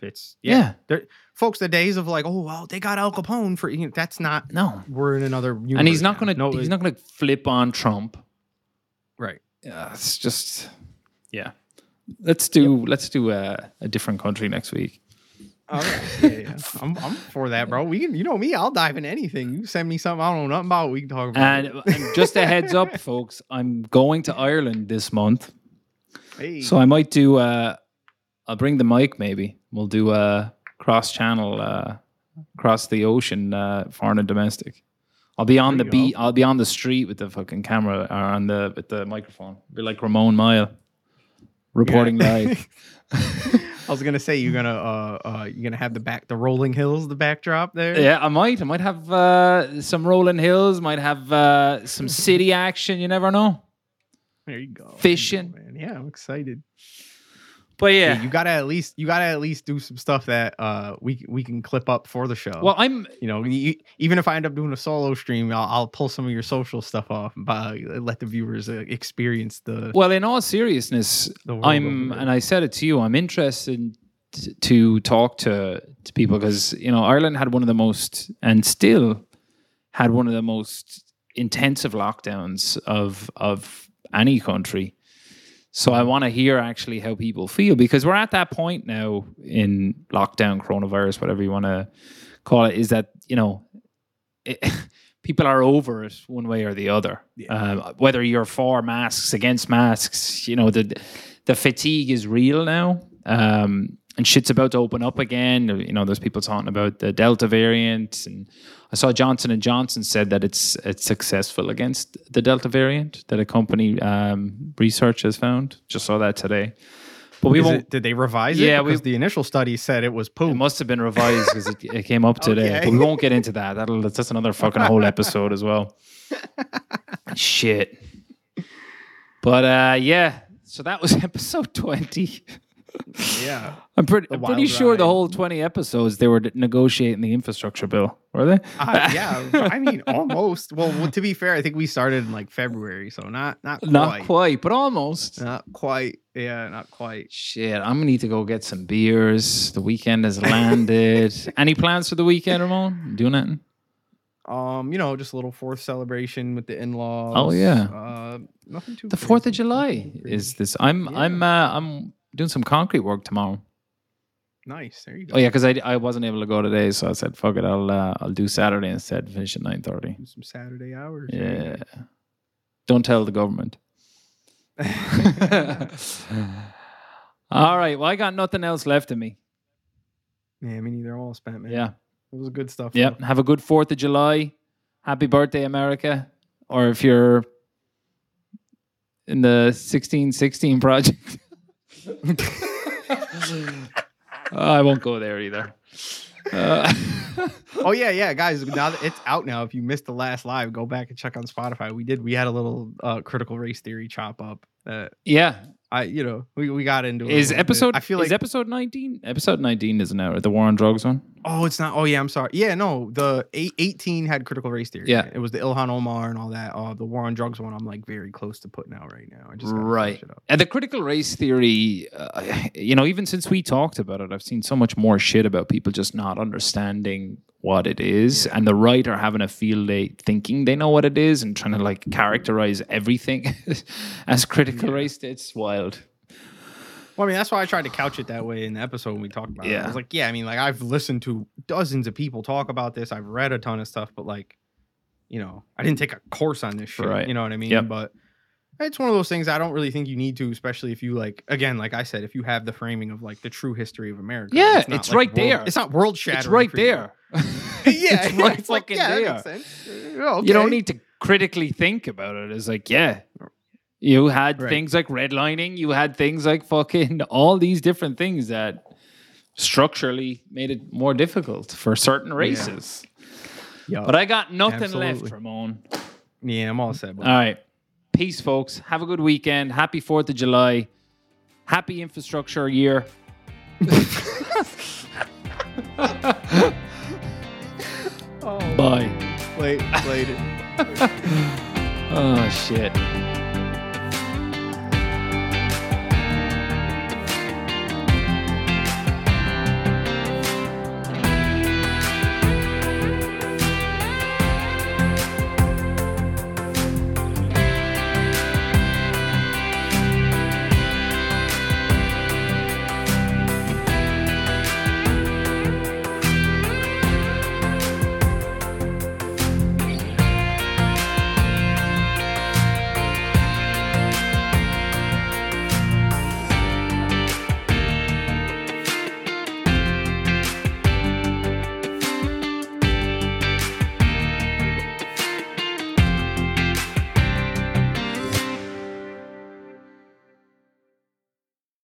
it's yeah, yeah. Folks, the days of like, oh well, they got Al Capone for you know, that's not. no, We're in another. And he's not gonna No, he's it- not gonna flip on Trump. right. Yeah, it's just yeah. Let's do let's do a, a different country next week. Right. [laughs] Yeah, yeah. I'm, I'm for that, bro. We can, you know me. I'll dive into anything. You send me something I don't know nothing about. We can talk about. And, it. and just a heads up, [laughs] folks, I'm going to Ireland this month, Hey. so I might do. Uh, I'll bring the mic. Maybe we'll do a cross channel, uh, across the ocean, uh, foreign and domestic. I'll be on There the beat. I'll be on the street with the fucking camera or on the with the microphone. Be like Ramon Mile, reporting live. [laughs] [laughs] I was gonna say you're gonna uh uh you're gonna have the back the rolling hills the backdrop there. Yeah, I might. I might have uh, some rolling hills. Might have uh, some [laughs] city action. You never know. There you go. There you go, Fishing. man. Yeah, I'm excited. But yeah, you gotta at least you gotta at least do some stuff that uh we we can clip up for the show. well, I'm you know, you, even if I end up doing a solo stream, I'll, I'll pull some of your social stuff off and by, let the viewers uh, experience the. well. In all seriousness, I'm, and I said it to you. I'm interested t- to talk to to people because you know Ireland had one of the most, and still had one of the most intensive lockdowns of of any country. So I want to hear actually how people feel because we're at that point now in lockdown, coronavirus, whatever you want to call it, is that you know it, [laughs] people are over it one way or the other. Uh, whether you're for masks, against masks, you know the the fatigue is real now, um, and shit's about to open up again. You know, there's people talking about the Delta variant, and I saw Johnson and Johnson said that it's it's successful against the Delta variant that a company um, research has found. Just saw that today. But we won't. it- did they revise Yeah, it? we- Because the initial study said it was It must have been revised because it, it came up [laughs] today. Okay. But we won't get into that. That'll that's another fucking whole episode as well. [laughs] Shit. But uh yeah, so that was [laughs] episode twenty. Yeah. I'm pretty I'm pretty sure the whole twenty episodes they were negotiating the infrastructure bill, were they? Uh, yeah. I mean, almost. Well, to be fair, I think we started in like February, so not not quite. Not quite, but almost. Not quite. Yeah, not quite. Shit, I'm gonna need to go get some beers. The weekend has landed. [laughs] Any plans for the weekend, Ramon? Doing anything? Um, you know, just a little fourth celebration with the in-laws. Oh, yeah. Uh, nothing too. The Fourth of July is this. I'm Yeah. I'm uh, I'm doing some concrete work tomorrow. nice. There you go. Oh yeah, because I, I wasn't able to go today, so I said fuck it. I'll uh, I'll do Saturday instead. Finish at nine thirty. Some Saturday hours. Yeah. Don't tell the government. [laughs] [laughs] All right. Well, I got nothing else left of me. yeah, me neither. All spent, man. Yeah. it was good stuff. Yeah. Have a good Fourth of July. Happy birthday, America. Or if you're in the sixteen sixteen [laughs] project. I won't go there either. Uh, [laughs] Oh yeah, yeah, guys. Now that it's out now. If you missed the last live, go back and check on Spotify. We did. We had a little uh, critical race theory chop up. That yeah. I, you know, we, we got into. it Is bit. episode I feel is like. episode 19? Episode 19 isn't out. The war on drugs one? oh, it's not. Oh yeah, I'm sorry. Yeah, no. The eight, 18 had critical race theory. Yeah. it was the Ilhan Omar and all that. Uh, the war on drugs one. I'm like very close to putting out right now. I just Right. it up. And the critical race theory, uh, you know, even since we talked about it, I've seen so much more shit about people just not understanding what it is, and the writer having a field day thinking they know what it is and trying to like characterize everything [laughs] as critical Yeah. race. It's wild. Well, I mean, that's why I tried to couch it that way in the episode when we talked about it. Yeah. I was like, yeah, I mean, like I've listened to dozens of people talk about this. I've read a ton of stuff, but like, you know, I didn't take a course on this shit. Right. You know what I mean? Yep. But it's one of those things I don't really think you need to, especially if you like, again, like I said, if you have the framing of like the true history of America. Yeah, not, it's like, right world- there. It's not world shattering. It's right there. [laughs] yeah, it's right like, fucking yeah, that there. makes sense. Uh, You don't need to critically think about it. It's like, yeah, you had Right. things like redlining, you had things like fucking [laughs] all these different things that structurally made it more difficult for certain races. Yeah. But I got nothing Absolutely. left, Ramon. yeah, I'm all set. All right. Peace, folks. Have a good weekend. Happy 4th of July. Happy infrastructure year. [laughs] Bye. Wait, wait. [laughs] Oh, shit.